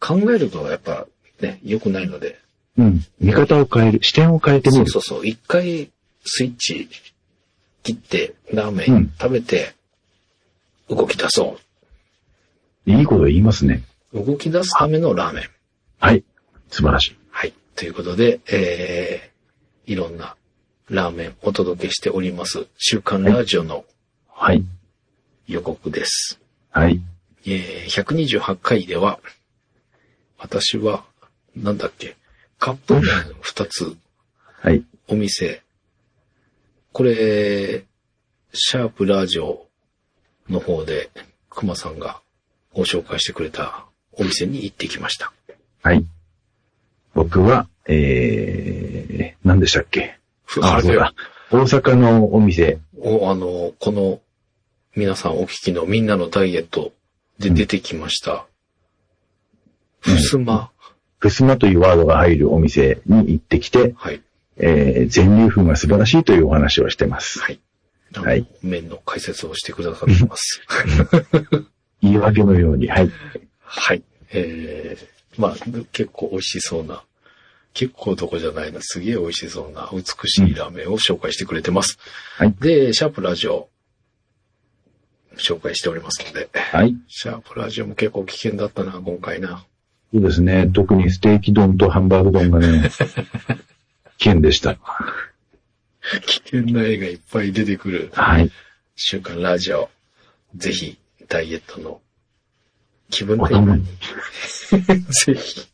考えるとやっぱね、良くないので、うん。見方を変える、視点を変えてみる。そうそうそう。一回スイッチ切って、ラーメンうん食べて、動き出そいいこと言いますね。う。動き出すためのラーメン。はい。素晴らしい。はい。ということで、えー、いろんなラーメンお届けしております。週刊ラジオのはい。予告です。はい。えー、128回では、私は、なんだっけ、カップ麺2つはい。お店。これ、シャープラジオの方で、熊さんがご紹介してくれたお店に行ってきました。はい。僕は、えー、何でしたっけ？あ、そうだ。大阪のお店。お、あの、この、皆さんお聞きのみんなのダイエットで出てきました。ふすま。ふすまというワードが入るお店に行ってきて、はい。えー、全粒粉が素晴らしいというお話をしてます。はい。はい麺の解説をしてくださってます。(laughs) 言い訳のように、はい。はい。えー、まあ、結構美味しそうな、結構どこじゃないな、すげえ美味しそうな、美しいラーメンを紹介してくれてます。はいで、シャープラジオ、紹介しておりますので、はい。シャープラジオも結構危険だったな、今回な。そうですね。特にステーキ丼とハンバーグ丼がね、(laughs) 危険でした。危険な絵がいっぱい出てくるはい。週刊ラジオ。ぜひ、ダイエットの気分お転換に、(laughs) ぜひ、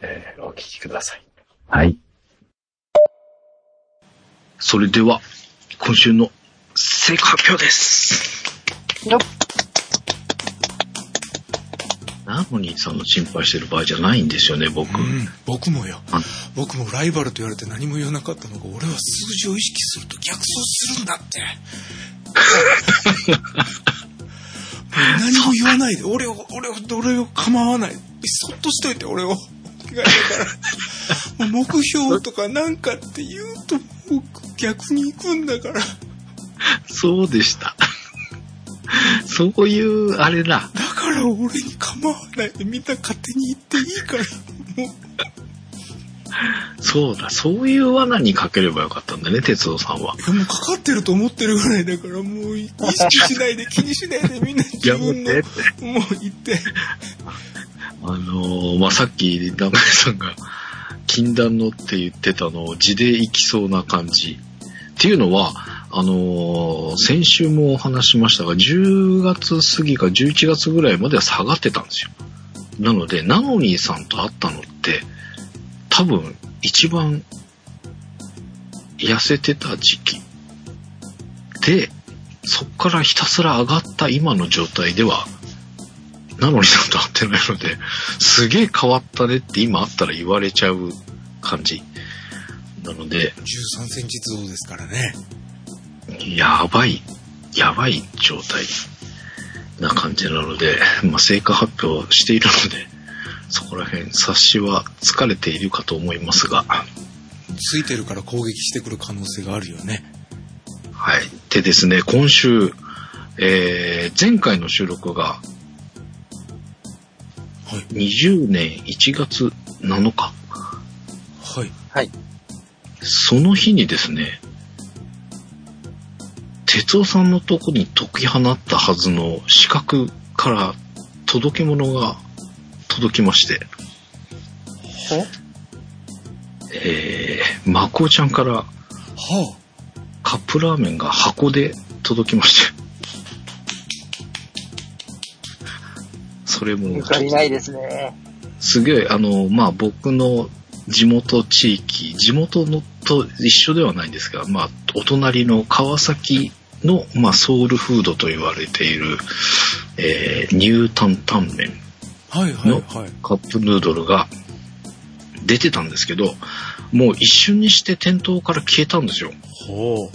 えーお聞きください。はい。それでは、今週の成果発表です。よっなのにその心配してる場合じゃないんですよね、僕。うん、僕もよあ。僕もライバルと言われて何も言わなかったのが、俺は数字を意識すると逆走するんだって。(laughs) 何も言わないで、俺を、俺を、俺を構わない。そっとしといて、俺を。(laughs) だから、目標とかなんかって言うと、逆に行くんだから。そうでした。(laughs) そういう、あれだ。だから俺に構わないでみんな勝手に言っていいから、もう。そうだ、そういう罠にかければよかったんだね、哲夫さんは。もうかかってると思ってるぐらいだから、もう意識しないで気にしないでみんな自分の、やもう言って。あのーまあ、さっき、中井さんが、禁断のって言ってたのを字でいきそうな感じ。っていうのは、あのー先週もお話しましたが、10月過ぎか11月ぐらいまでは下がってたんですよ。なので、ナノニーさんと会ったのって、多分、一番、痩せてた時期。で、そっからひたすら上がった今の状態では、なのにさんと会ってないので、すげえ変わったねって今会ったら言われちゃう感じ。なので、13センチ増ですからね。やばい、やばい状態な感じなので、まあ、成果発表しているので、そこら辺察しは疲れているかと思いますが、ついてるから攻撃してくる可能性があるよね。はい。でですね、今週、えー、前回の収録がはい。20年1月7日。はい。はい。その日にですね、哲夫さんのとこに解き放ったはずの資格から届け物が届きまして、はえー、まこちゃんからはカップラーメンが箱で届きまして、それも。ゆかりないですね。すげえ、あの、まあ、僕の地元地域、地元のと一緒ではないんですが、まあ、お隣の川崎の、まあ、ソウルフードと言われている、えー、乳担々麺、はいはいはい。カップヌードルが出てたんですけど、もう一瞬にして店頭から消えたんですよ。ほ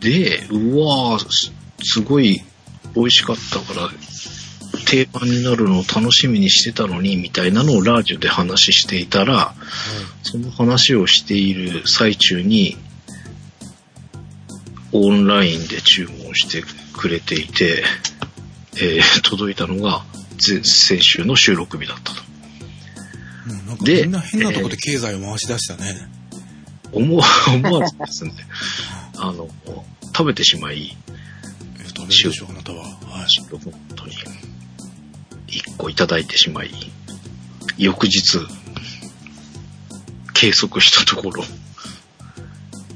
で、うわーすすごい美味しかったから、定番になるのを楽しみにしてたのに、みたいなのをラジオで話していたら、その話をしている最中に、オンラインで注文してくれていて、えー (laughs) 届いたのが前先週の収録日だったと。う。うん、なんかでみんな変なとこで経済を回し出したね。思わ (laughs) 思わずですね、(laughs) あの、食べてしまい、いやダメでしょ、あなたは。は本当に、1個いただいてしまい、翌日、計測したところ、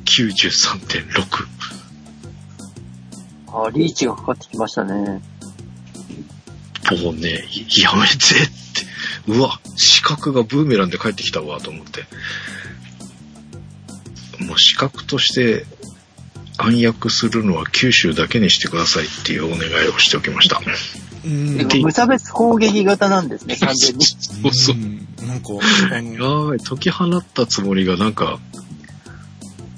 93.6。あ、リーチがかかってきましたね。もうね、やめてって。うわ、視覚がブーメランで帰ってきたわ、と思って。もう視覚として暗躍するのは九州だけにしてくださいっていうお願いをしておきました。うん。無差別攻撃型なんですね、完全に。そうそう。んなんか、あやの、ばい、解き放ったつもりがなんか、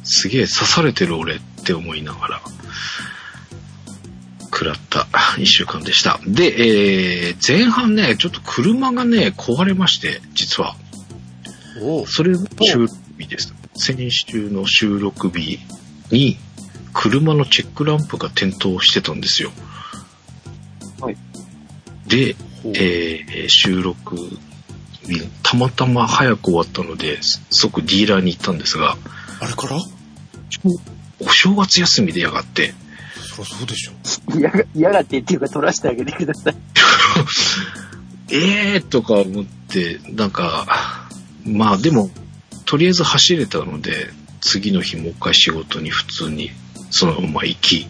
すげえ刺されてる俺って思いながら、食らった一週間でした。で、えー、前半ね、ちょっと車がね、壊れまして、実は。おうそれの収録日です。先週の収録日に、車のチェックランプが点灯してたんですよ。はい。で、えー収録日、たまたま早く終わったので、即ディーラーに行ったんですが、あれから？お正月休みでやがって、そりゃそうでしょ。(laughs) 嫌が嫌がってっていうか取らせてあげてください。(laughs) えーとか思って、なんか、まあでも、とりあえず走れたので、次の日もう一回仕事に普通にそのまま行き、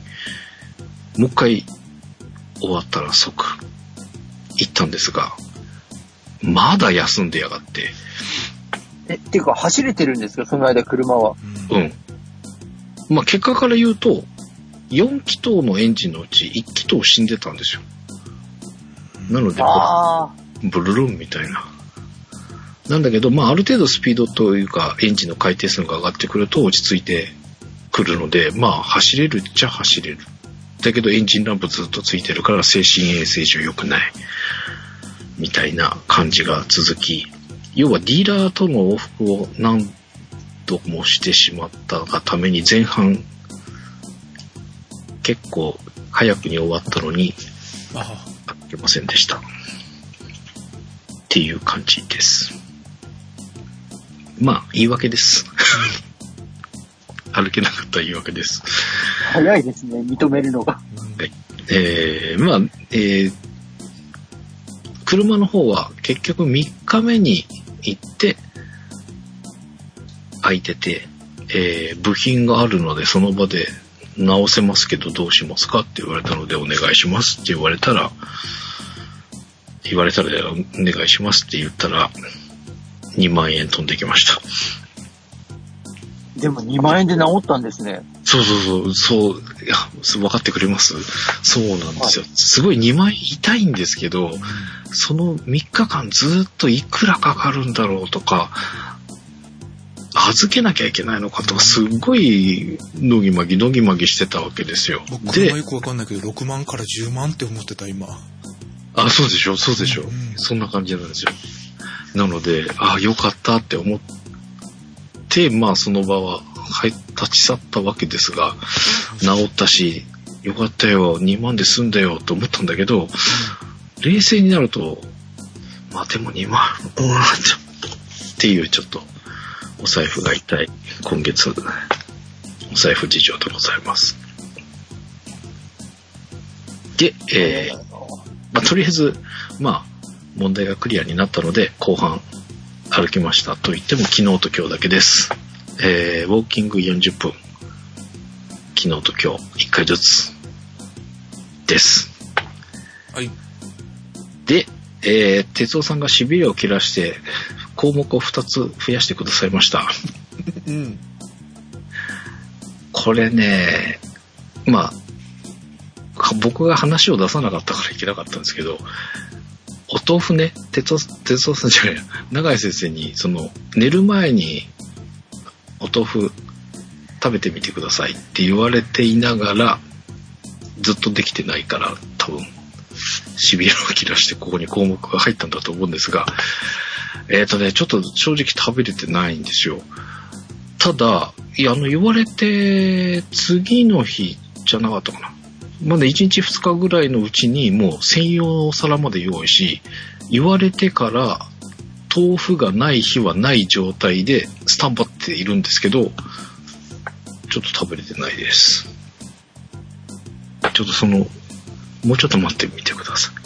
もう一回終わったら即行ったんですが、まだ休んでやがって、え、っていうか走れてるんですか？その間車は。うんうん。まあ結果から言うと、4気筒のエンジンのうち1気筒死んでたんですよ。なので。ブルルンみたいな。なんだけど、まあ、ある程度スピードというか、エンジンの回転数が上がってくると落ち着いてくるので、まあ、走れるっちゃ走れる。だけど、エンジンランプずっとついてるから、精神衛生上良くない。みたいな感じが続き、要はディーラーとの往復を何度もしてしまったがために、前半、結構早くに終わったのに、あいけませんでした。っていう感じです。まあ、言い訳です。歩けなかった言い訳です。早いですね、認めるのが。えー、まあ、えー、車の方は結局3日目に行って、空いてて、えー、部品があるのでその場で直せますけどどうしますかって言われたのでお願いしますって言われたら、言われたらお願いしますって言ったら、2万円飛んできました。でも2万円で治ったんですね。そうそうそう、そう、いや、分かってくれます？そうなんですよ。すごい2万円痛いんですけど、その3日間ずっといくらかかるんだろうとか、預けなきゃいけないのかとか、すっごい、のぎまぎ、のぎまぎしてたわけですよ。僕、で車、よくわかんないけど、6万から10万って思ってた、今。あ、そうでしょ、そうでしょ？うんそんな感じなんですよ。なので、あ、よかったって思って、まあその場は、はい、立ち去ったわけですが、治ったし、よかったよ、2万で済んだよと思ったんだけど、冷静になると、まあでも2万、うわーっていうちょっと、お財布が痛い、今月、お財布事情でございます。で、えー、まあ、とりあえず、まあ、問題がクリアになったので、後半歩きました。と言っても昨日と今日だけです。えー、ウォーキング40分。昨日と今日1回ずつ。です。はい。で、えー、哲夫さんが痺れを切らして、項目を2つ増やしてくださいました。(laughs) うん。これね、まあ、か僕が話を出さなかったからいけなかったんですけど、お豆腐ね、哲夫、さんじゃないや、永井先生に、その、寝る前に、お豆腐食べてみてくださいって言われていながら、ずっとできてないから、多分、しびれを切らしてここに項目が入ったんだと思うんですが、えっ、とね、ちょっと正直食べれてないんですよ。ただ、いや、あの、言われて、次の日じゃなかったかな。まだ1日2日ぐらいのうちにもう専用皿まで用意し、言われてから豆腐がない日はない状態でスタンバっているんですけど、ちょっと食べれてないです。ちょっとその、もうちょっと待ってみてください。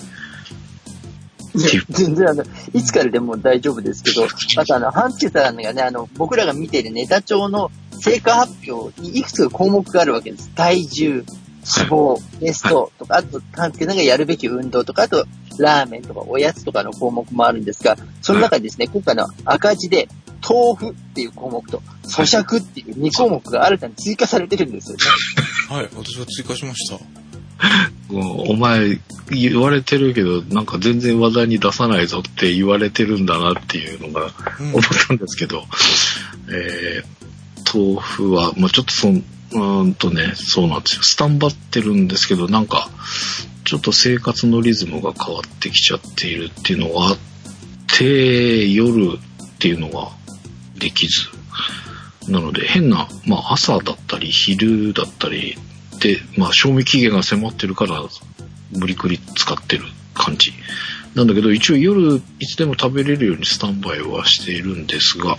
全然あの、いつからでも大丈夫ですけど、またあの、半助さんがね、あの、僕らが見ているネタ帳の成果発表にいくつか項目があるわけです。体重、脂肪、ベストとか、あと、半助さんがやるべき運動とか、あと、ラーメンとかおやつとかの項目もあるんですが、その中にですね、今回の赤字で、豆腐っていう項目と、咀嚼っていう2項目が新たに追加されてるんですよね。はい、私が追加しました。(laughs) お前言われてるけど、なんか全然話題に出さないぞって言われてるんだなっていうのがうん思ったんですけど、えー、豆腐は、まあちょっとそん、うーんとね、そうなんですよ。スタンバってるんですけど、なんか、ちょっと生活のリズムが変わってきちゃっているっていうのがあって、夜っていうのができず。なので変な、まあ朝だったり昼だったりで、まあ賞味期限が迫ってるから無理くり使ってる感じ。なんだけど一応夜いつでも食べれるようにスタンバイはしているんですが、うん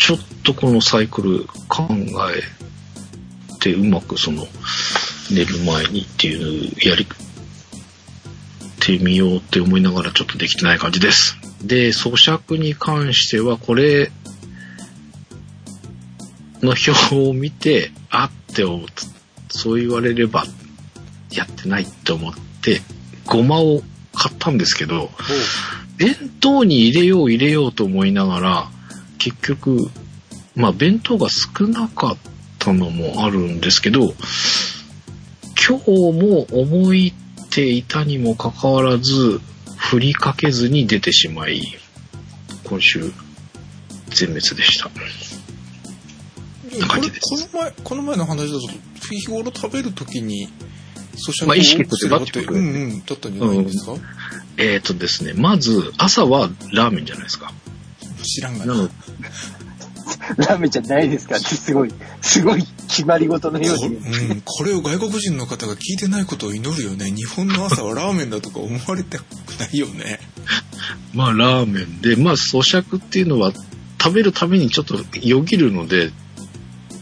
ちょっとこのサイクル考えてうまくその寝る前にっていうやりてみようって思いながらちょっとできてない感じです。で、咀嚼に関してはこれの表を見て、あって思うそう言われればやってないって思って、ごまを買ったんですけど、弁当に入れよう入れようと思いながら、結局、まあ弁当が少なかったのもあるんですけど、今日も思いていたにもかかわらず、振りかけずに出てしまい、今週、全滅でした。これこの前、この前の話だと、日頃食べるときに、咀嚼まあ意識をすればって、すればってことうんうん、だったんじゃないんですか、えーとですね、まず、朝はラーメンじゃないですか。知らんがな。(laughs) ラーメンじゃないですかってすごい、すごい決まり事のようこに。うん、これを外国人の方が聞いてないことを祈るよね。日本の朝はラーメンだとか思われたくないよね。(laughs) まあラーメンで、まあ咀嚼っていうのは食べるためにちょっとよぎるので、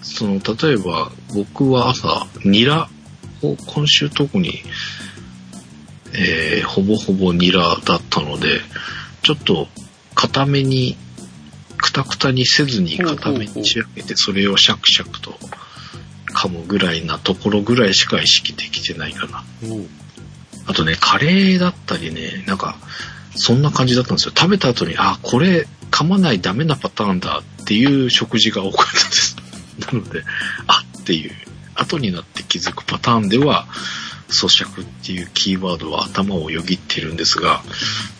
その、例えば僕は朝、ニラを今週特に、えーほぼほぼニラだったので、ちょっと固めに、くたくたにせずに固めに仕上げて、それをシャクシャクと噛むぐらいなところぐらいしか意識できてないかな。あとね、カレーだったりね、なんか、そんな感じだったんですよ。食べた後に、あ、これ、噛まないダメなパターンだっていう食事が多かったです。なので、あっていう、後になって気づくパターンでは、咀嚼っていうキーワードは頭をよぎっているんですが、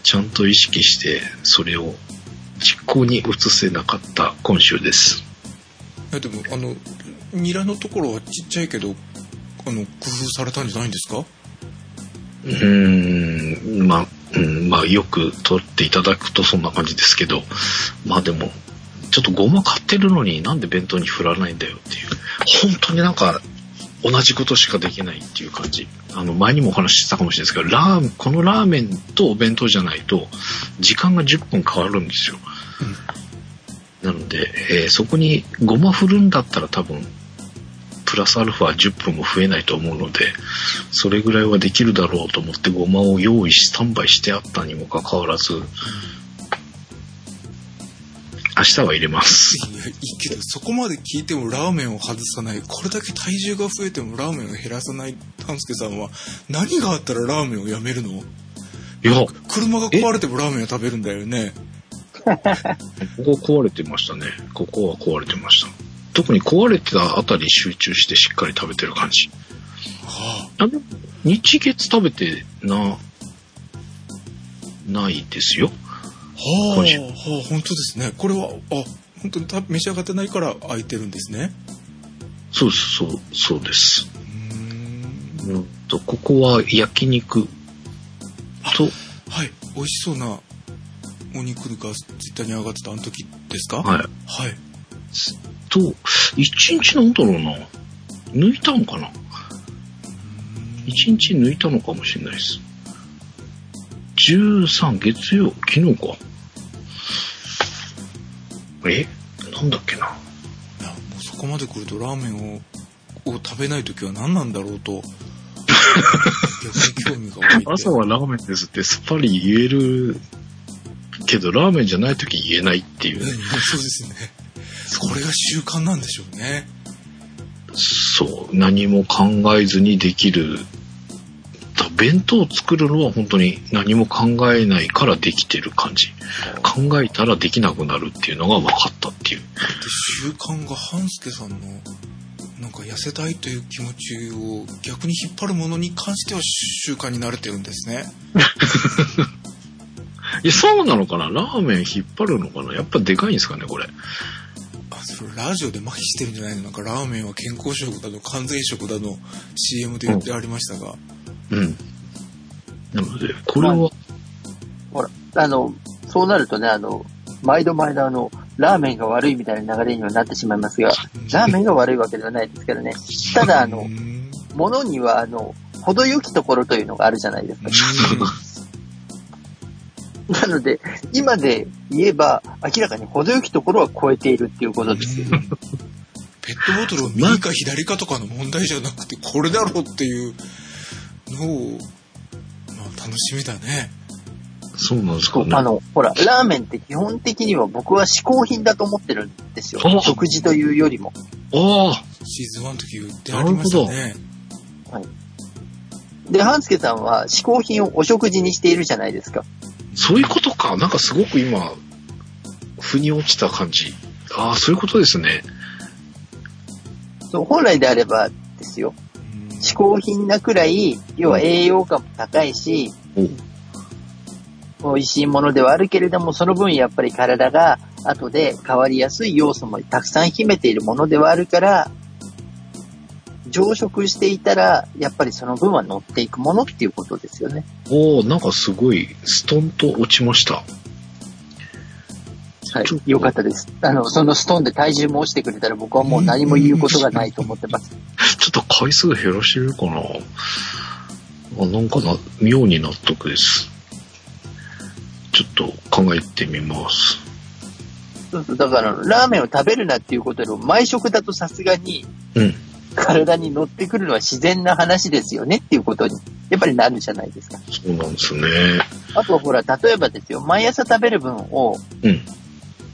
ちゃんと意識して、それを実行に移せなかった今週です。いやでもあのニラのところはちっちゃいけどあの工夫されたんじゃないんですか？うーん、まあ、うん、まあ、よく取っていただくとそんな感じですけど、まあでも、ちょっとごま買ってるのになんで弁当に振らないんだよっていう、本当になんか、同じことしかできないっていう感じ。あの、前にもお話ししたかもしれないですけど、ラーメン、このラーメンとお弁当じゃないと、時間が10分変わるんですよ。なので、えーそこにごま振るんだったら多分、プラスアルファ10分も増えないと思うので、それぐらいはできるだろうと思ってごまを用意し、スタンバイしてあったにもかかわらず、明日は入れます。いやいいけどそこまで聞いてもラーメンを外さないこれだけ体重が増えてもラーメンを減らさない丹助さんは何があったらラーメンをやめるの？いや、こ車が壊れてもラーメンを食べるんだよねこ壊れてましたね。ここは壊れてました。特に壊れてたあたりに集中してしっかり食べてる感じ。はあ日月食べてな、ないですよ。あはあ今週はあ本当ですね。これはあ本当にた召し上がってないから空いてるんですね。そうそう、そうです。うーん。うんと、ここは焼肉と、はい。美味しそうなお肉がツイッターに上がってたあの時ですか？はい。はい。と、一日なんだろうな。抜いたのかな。一日抜いたのかもしれないです。13月曜、昨日か。え？なんだっけな。いやもうそこまで来るとラーメンをを食べない時は何なんだろうと (laughs) 逆に興味が湧いて朝はラーメンですってすっぱり言えるけど、ラーメンじゃない時言えないっていううんね。(laughs) そうですねこれが習慣なんでしょうねそう、何も考えずにできる。だ弁当を作るのは本当に何も考えないからできてる感じ。考えたらできなくなるっていうのが分かったっていう。で習慣が半助さんのなんか痩せたいという気持ちを逆に引っ張るものに関しては習慣に慣れてるんですね (laughs) いや、そうなのかな？ラーメン引っ張るのかな？やっぱでかいんですかね、これ。あそれラジオで麻痺してるんじゃないの？なんかラーメンは健康食だの完全食だの CM で言ってありましたが、うん。なので、これは、ほら、あの、そうなるとね、あの、毎度毎度あの、ラーメンが悪いみたいな流れにはなってしまいますが、ラーメンが悪いわけではないですからね。ただ、あうの、ん。ものには、あの、程よきところというのがあるじゃないですか。(laughs) なので、今で言えば、明らかに程よきところは超えているっていうことですよ。ペットボトルを右か左かとかの問題じゃなくてこれだろうっていうのを、まあ、楽しみだねそうなんですかね。あの、ほら、ラーメンって基本的には僕は嗜好品だと思ってるんですよあ。食事というよりも。ああ、シーズン1の時言ってありましたねで、半助さんは嗜好品をお食事にしているじゃないですか。そういうことか。なんかすごく今、腑に落ちた感じ。ああ、そういうことですね。そう本来であればですよ。うん嗜好品なくらい、要は栄養価も高いし、お美味しいものではあるけれども、その分やっぱり体が後で変わりやすい要素もたくさん秘めているものではあるから、常食していたら、やっぱりその分は乗っていくものっていうことですよね。おおなんかすごい、ストンと落ちました。はいよかったです。あの、そのストーンで体重も落ちてくれたら僕はもう何も言うことがないと思ってます。(laughs) ちょっと回数減らしてみるかな。あなんかな、妙に納得です。ちょっと考えてみます。そうそう、だから、ラーメンを食べるなっていうことでも、毎食だとさすがに、うん。体に乗ってくるのは自然な話ですよねっていうことに、やっぱりなるじゃないですか。そうなんですね。あとほら、例えばですよ、毎朝食べる分を、うん。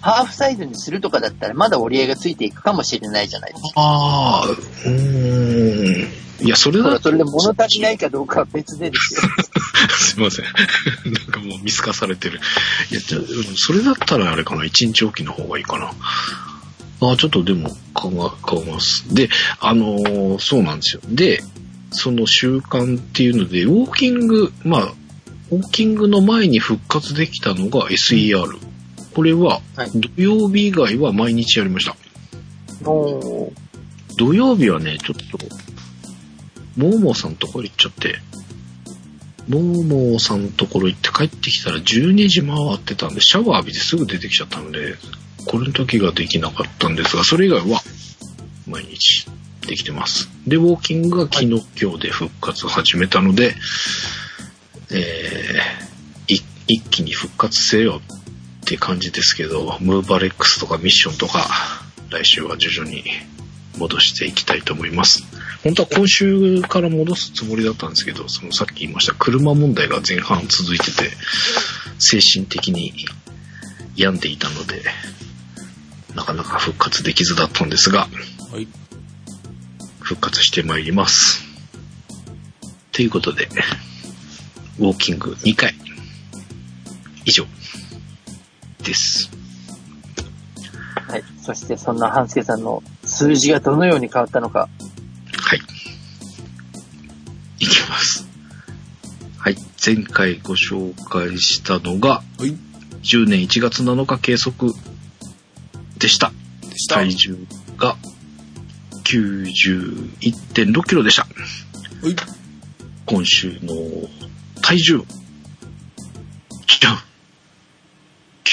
ハーフサイズにするとかだったら、まだ折り合いがついていくかもしれないじゃないですか。ああ、うーん。いや、それただ、それで物足りないかどうかは別でですよ。(laughs) すいません。(laughs) なんかもう見透かされてる。いや、じゃそれだったらあれかな、一日おきの方がいいかな。ああ、ちょっとでも考え、考えます。で、あのーそうなんですよ。で、その習慣っていうので、ウォーキング、まあ、ウォーキングの前に復活できたのが SER。これははい、土曜日以外は毎日やりました。おー土曜日はね、ちょっと、モーモーさんのところ行っちゃって、モーモーさんのところ行って帰ってきたら12時回ってたんで、シャワー浴びてすぐ出てきちゃったので、これの時ができなかったんですが、それ以外は毎日できてます。で、ウォーキングが昨日、今日で復活始めたので、えー、い一気に復活せよって感じですけど、ムーバレックスとかミッションとか、来週は徐々に戻していきたいと思います。本当は今週から戻すつもりだったんですけど、そのさっき言いました車問題が前半続いてて、精神的に病んでいたので、なかなか復活できずだったんですが、はい。復活してまいります。ということで、ウォーキング2回、以上、です。はい。そして、そんな半助さんの数字がどのように変わったのか。はい。いきます。はい。前回ご紹介したのが、はい。10年1月7日計測でした。でした。体重が91.6キロでした。はい。今週の体重、じゃん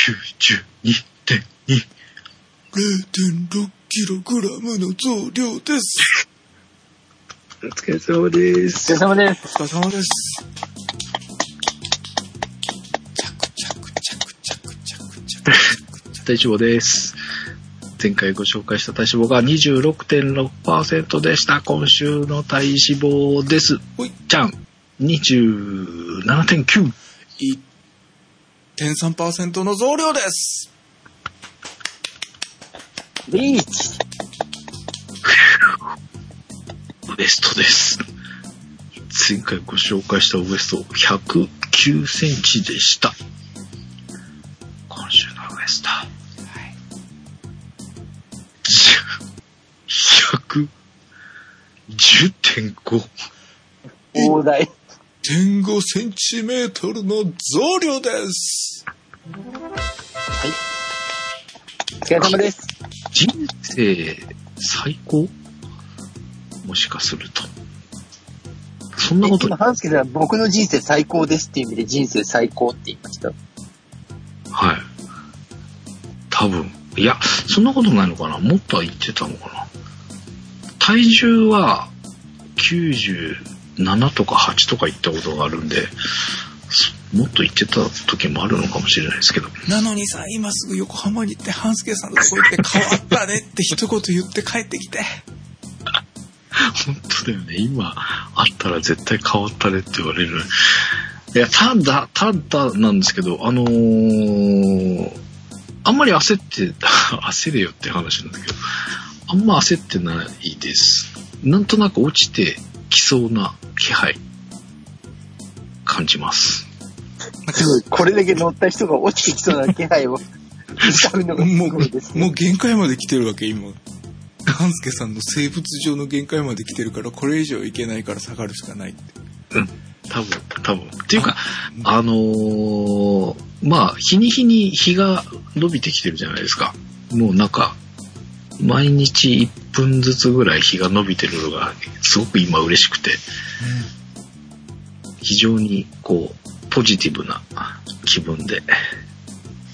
!92.2。0.6キログラムの増量です。お疲れ様ですお疲れ。様です。お疲れ様です。体脂肪です。前回ご紹介した体脂肪が26.6%でした。今週の体脂肪です。ほい。じゃん !27.9! 1.3%の増量です。リーチ。ウエストです。前回ご紹介したウエスト109センチでした。今週のウエスト。110.5。大台。1.5センチメートルの増量です。お疲れ様です。人生最高？もしかすると。そんなこと今、半助さん、僕の人生最高ですっていう意味で人生最高って言いました？はい。多分。いや、そんなことないのかな？もっとは言ってたのかな？体重は97とか8とか言ったことがあるんで、そもっと言ってた時もあるのかもしれないですけど。なのにさ、今すぐ横浜に行って、半助さんのとこ行って変わったねって一言言って帰ってきて。(laughs) 本当だよね。今、あったら絶対変わったねって言われる。いや、ただ、ただなんですけど、あのー、あんまり焦って、(laughs) 焦れよって話なんだけど、あんま焦ってないです。なんとなく落ちてきそうな気配、感じます。すごい。これだけ乗った人が落ちてきそうな気配を掴むのがすもごいですう、もう限界まで来てるわけ、今。半助さんの生物上の限界まで来てるから、これ以上いけないから下がるしかないって。多分、多分。っていうか、あのーまあ、日に日に日が伸びてきてるじゃないですか。もうなんか、毎日1分ずつぐらい日が伸びてるのが、すごく今嬉しくて、非常にこう、ポジティブな気分で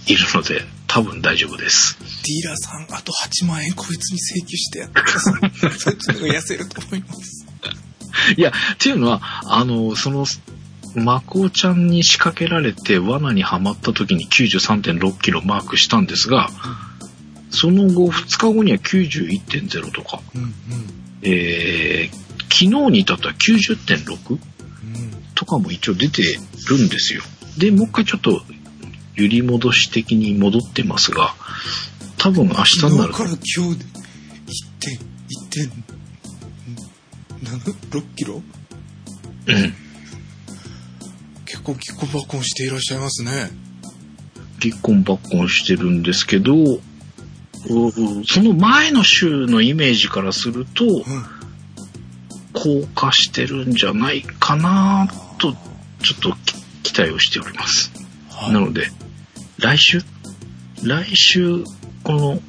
いるので、多分大丈夫です。ディーラーさん、あと8万円こいつに請求してやってください。そっちの方が痩せると思います。いや、っていうのは、あの、その、マコオちゃんに仕掛けられて罠にはまった時に93.6キロマークしたんですが、その後、2日後には91.0とか、うんうん。えー、昨日に至ったら90.6うんとかも一応出てるんですよ。で、もう一回ちょっと揺り戻し的に戻ってますが、多分明日になるから今日で1.1.6キロうん。結構キッコバコンしていらっしゃいますね。ピッコンバッコンしてるんですけど、うその前の週のイメージからすると、うん高化してるんじゃないかなと、ちょっとき期待をしております。はいなので、来週？来週、この、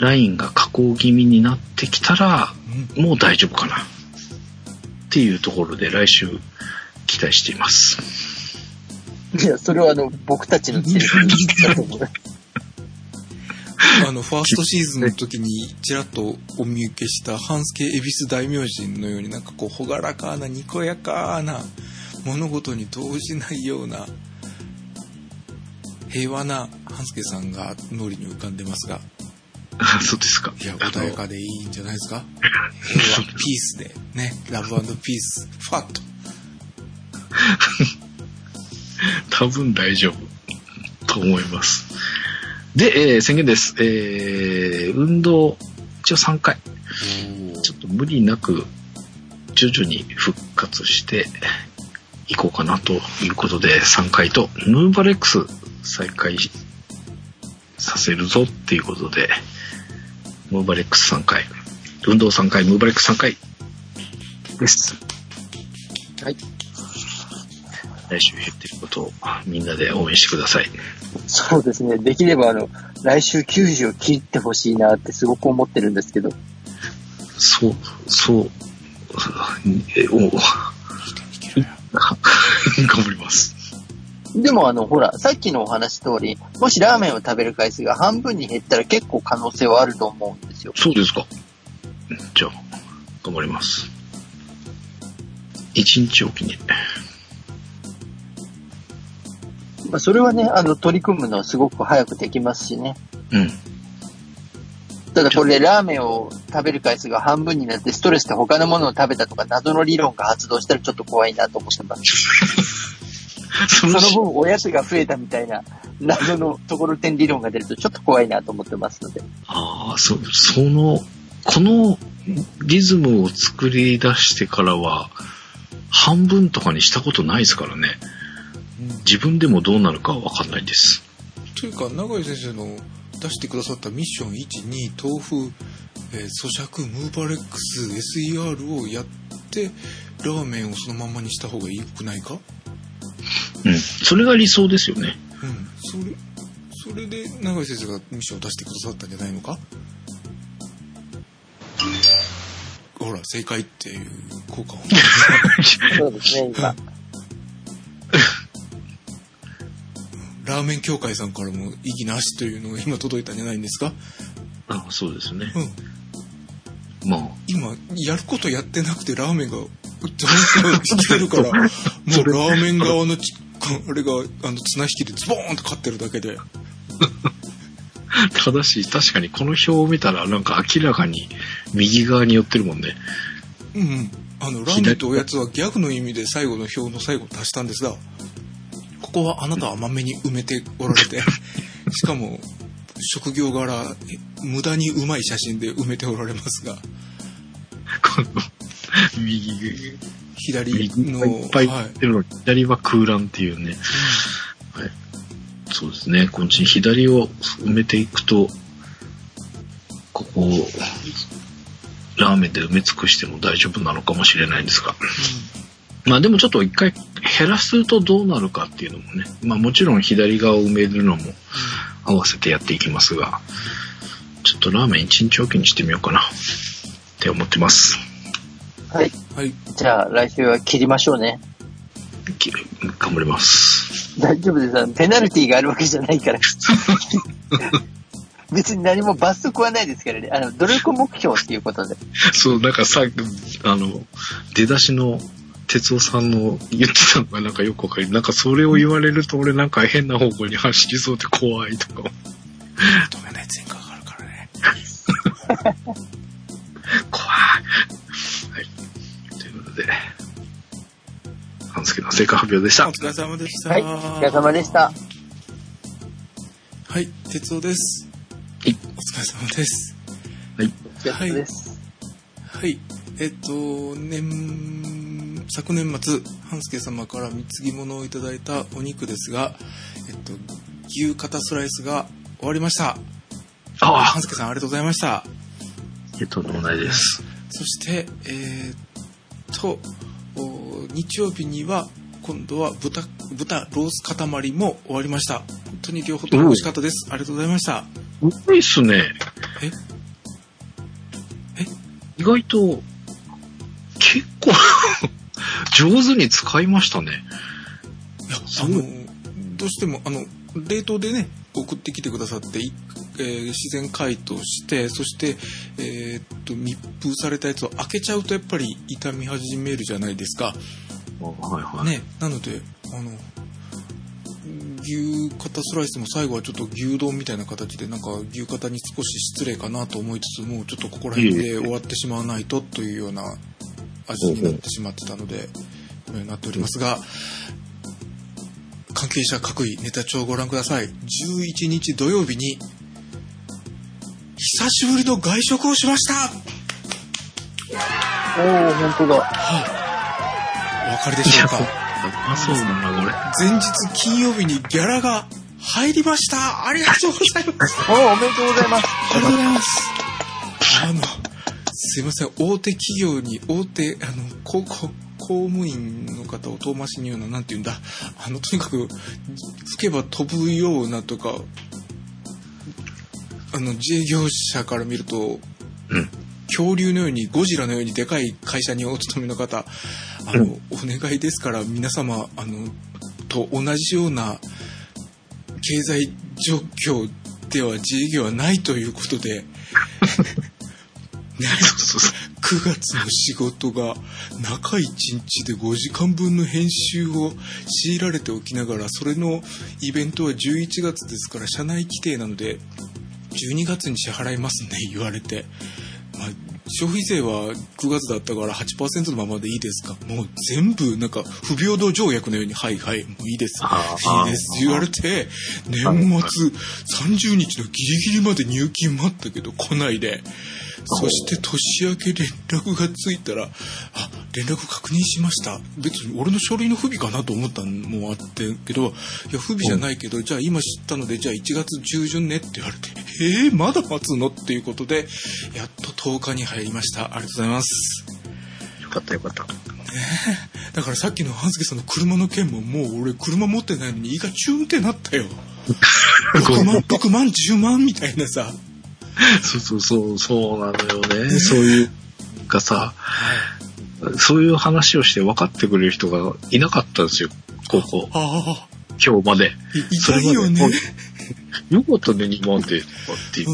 ラインが下降気味になってきたら、うんもう大丈夫かな。っていうところで来週期待しています。いや、それはあの、僕たちのセリフだと思う。(laughs) (laughs) あの、ファーストシーズンの時に (laughs) ちらっとお見受けした半助恵比寿大明神のようになんかこう、ほがらかな、にこやかな、物事に動じないような、平和な半助さんが脳裏に浮かんでますが、あ (laughs) そうですか。いや、穏やかでいいんじゃないですか？平和、ピースで、ね、ラブピース、ファット。多分大丈夫と思います。で、えー宣言です。えー運動、一応3回。ちょっと無理なく、徐々に復活していこうかなということで、3回と、ムーバレックス再開させるぞっていうことで、ムーバレックス3回、運動3回、ムーバレックス3回です。はい。来週言ってることをみんなで応援してください。そうですね。できればあの、来週90を切ってほしいなってすごく思ってるんですけど。そう、そう、え、お、頑張ります。でもあの、ほら、さっきのお話通り、もしラーメンを食べる回数が半分に減ったら結構可能性はあると思うんですよ。そうですか。じゃあ、頑張ります。一日おきに。まあ、それはね、あの、取り組むのはすごく早くできますしね。うん。ただこれラーメンを食べる回数が半分になってストレスで他のものを食べたとか謎の理論が発動したらちょっと怖いなと思ってます。そ (laughs) そのの分おやつが増えたみたいな謎のところてん理論が出るとちょっと怖いなと思ってますので。ああ、そ、その、このリズムを作り出してからは、半分とかにしたことないですからね。自分でもどうなるかはわかんないです。というか、永井先生の出してくださったミッション1、2、豆腐、えー咀嚼、ムーバレックス、SER をやって、ラーメンをそのままにした方がいいくないか？うん。それが理想ですよね。うん。それ、それで永井先生がミッションを出してくださったんじゃないのか？ほら、正解っていう効果を。(laughs) (laughs) そうですね、今。ラーメン協会さんからも意義なしというのが今届いたんじゃないんですか？あそうですね。うん。まあ、今、やることやってなくてラーメンが、ちゃんとしてるから、(laughs) もうラーメン側のち、あれが、あの、綱引きでズボーンと勝ってるだけで。(laughs) ただし、確かにこの表を見たら、なんか明らかに右側に寄ってるもんね。うんうん。あの、ラーメンとおやつはギャグの意味で最後の表の最後足したんですが、ここはあなたは甘めに埋めておられて、(laughs) しかも、職業柄、無駄にうまい写真で埋めておられますが、この、右、左右の、がいっってるのに、左は空欄っていうね。はい。そうですね。こっちに左を埋めていくと、ここを、ラーメンで埋め尽くしても大丈夫なのかもしれないんですが。まあでもちょっと一回減らすとどうなるかっていうのもね。まあもちろん左側を埋めるのも合わせてやっていきますが、ちょっとラーメン一日おきにしてみようかなって思ってます。はい。はい。じゃあ来週は切りましょうね。き頑張ります。大丈夫です。ペナルティーがあるわけじゃないから。(laughs) 別に何も罰則はないですからね。あの、努力目標っていうことで。そう、なんかさ、あの、出だしの哲夫さんの言ってたのがなんかよくわかる。なんかそれを言われると俺なんか変な方向に走りそうで怖いとか。止めない前科があるからね。(laughs) 怖い。はい。ということで、半助の成果発表でしたお。疲れ様でした。はい、お疲れ様でした。はい、哲夫です。はいお疲れ様です。はい。お疲れ様です。はい。えっと、年、昨年末、半助様から貢ぎ物をいただいたお肉ですが、えっと、牛肩スライスが終わりました。ああ半助さんありがとうございました。えっと、ないです。そして、えーっと、お日曜日には、今度は豚、豚ロース塊も終わりました。本当に両方とも美味しかったです。ありがとうございました。うまいっすね。え？え？意外と、結構、上手に使いましたね。いや、あの、どうしても、あの、冷凍でね、送ってきてくださって、いえー自然解凍して、そして、えーっと、密封されたやつを開けちゃうとやっぱり傷み始めるじゃないですか。はいはい。ね、なので、あの、牛肩スライスも最後はちょっと牛丼みたいな形で、なんか牛肩に少し失礼かなと思いつつも、ちょっとここら辺で終わってしまわないとというような味になってしまってたので、このようになっておりますが、関係者各位ネタ帳をご覧ください。11日土曜日に、久しぶりの外食をしましたおー、ほんとだ。お分かりでしょうか？うまそうだな、これ。前日金曜日にギャラが入りましたありがとうございます (laughs) おー、おめでとうございます。ありがとうございますあのすいません。大手企業に大手あの高校公務員の方を遠回しに言うのはなんて言うんだ。あのとにかく吹けば飛ぶようなとかあの自営業者から見るとうん。恐竜のようにゴジラのようにでかい会社にお勤めの方あの、お願いですから皆様あのと同じような経済状況では自営業はないということでそうそうそう。9月の仕事が中1日で5時間分の編集を強いられておきながらそれのイベントは11月ですから社内規定なので12月に支払いますね言われて、まあ、消費税は9月だったから8%のままでいいですか。もう全部なんか不平等条約のようにはいはいもういいです。いいです言われて年末30日のギリギリまで入金待ったけど来ないでそして年明け連絡がついたら、あ、連絡確認しました。別に俺の書類の不備かなと思ったのもあってけど、いや、不備じゃないけど、じゃあ今知ったので、じゃあ1月中旬ねって言われて、えー、まだ待つのっていうことで、やっと10日に入りました。ありがとうございます。よかったよかった。だからさっきの半助さんの車の件ももう俺車持ってないのに胃がチュンってなったよ。(laughs) 6万、6万、10万みたいなさ。(laughs) そうそうそう、そうなのよね。そういう、がさ、そういう話をして分かってくれる人がいなかったんですよ。ここ、ああ、今日まで。い痛いよね。よかったね、2万で。とかっていう。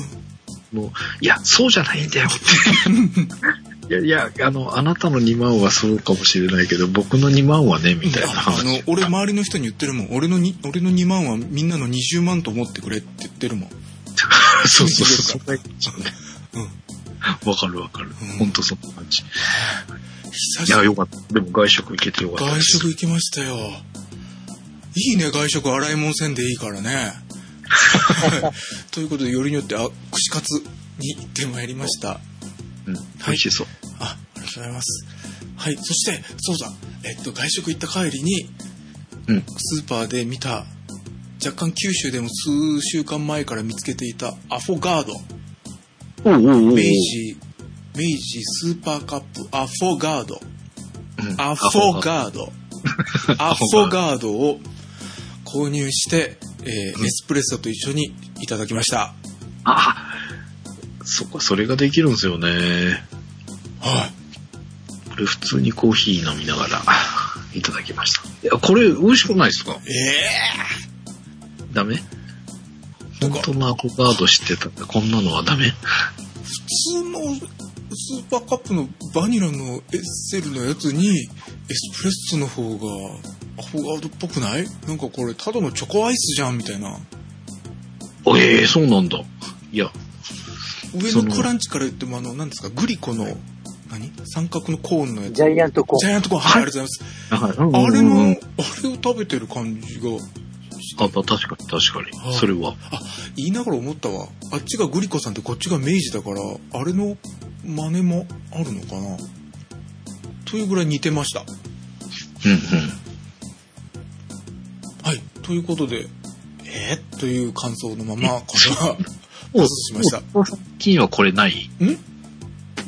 もう、いや、そうじゃないんだよって。(laughs) いやいや、あの、あなたの2万はそうかもしれないけど、僕の2万はね、みたいなあ話。の俺周りの人に言ってるもん俺のに俺の2万はみんなの20万と思ってくれって言ってるもん (laughs) そうそうそう。うんわかるわかるうん。ほんとそんな感じ。いや、よかった。でも外食行けてよかった。外食行きましたよいいね外食洗い物せんでいいからね (laughs) ということでよりによってあ串カツに行ってまいりましたうん、美味しそう。あありがとうございますはいそしてそうだえっと外食行った帰りにうん。スーパーで見た若干九州でも数週間前から見つけていたアフォガード。おうおうおう明治明治スーパーカップアフォガード。うん。アフォガード。(laughs) アフォガードを購入して、えーエスプレッソと一緒にいただきました。あそっか、それができるんですよね。はい。これ普通にコーヒー飲みながらいただきました。いや、これ美味しくないですか？えダメ？なんか本当のアフォガード知ってた？らこんなのはダメ？ー、普通のスーパーカップのバニラのエッセルのやつにエスプレッソの方がアフォガードっぽくない？なんかこれただのチョコアイスじゃんみたいな。あええそうなんだ。いや、上のクランチから言っても、あの、何ですか、グリコの、何？三角のコーンのやつ？ジャイアントコーン。ジャイアントコーン、はい、ありがとうございます。はい、あれの、あれを食べてる感じが、あ、まあ確かに確かはいに。それは。あ、言いながら思ったわ。あっちがグリコさんでこっちが明治だから、あれの真似もあるのかな？というぐらい似てました。うんうん。はい。ということで、えー、という感想のまま、これは、(laughs) おしました。お最近はこれない？ん？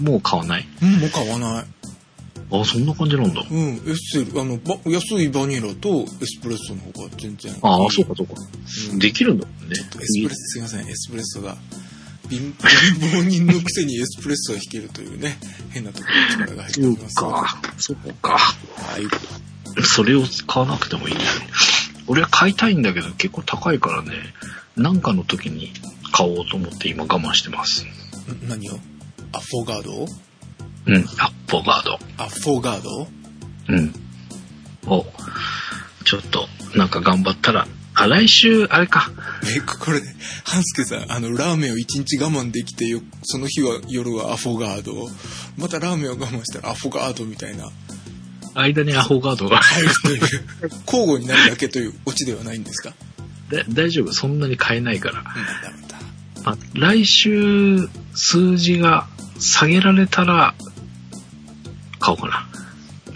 もう買わない？うん、もう買わない。あ、そんな感じなんだ。うん、エッセル、あの、ば安いバニラとエスプレッソの方が全然いい。ああ、そうかそうか。うんできるんだもんね。エスプレッソ、すいません、エスプレッソが。貧貧乏人のくせにエスプレッソが弾けるというね、変なところに力が入ってます。か。そうか。はい。それを買わなくてもいいんだよね。俺は買いたいんだけど結構高いからね、なんかの時に買おうと思って今我慢してます。ん何を？アフォガードうん、アッポガード。アフォガード？うん。を、ちょっと、なんか頑張ったら、あ、来週、あれか。え、これ、ハンスケさん、あの、ラーメンを一日我慢できてよ、その日は、夜はアフォガード。またラーメンを我慢したらアフォガードみたいな、間にアホガードが。入るという、交互になるだけというオチではないんですか？だ大丈夫、そんなに買えないから。うん、だなんだ。あ来週、数字が下げられたら、買おうかな。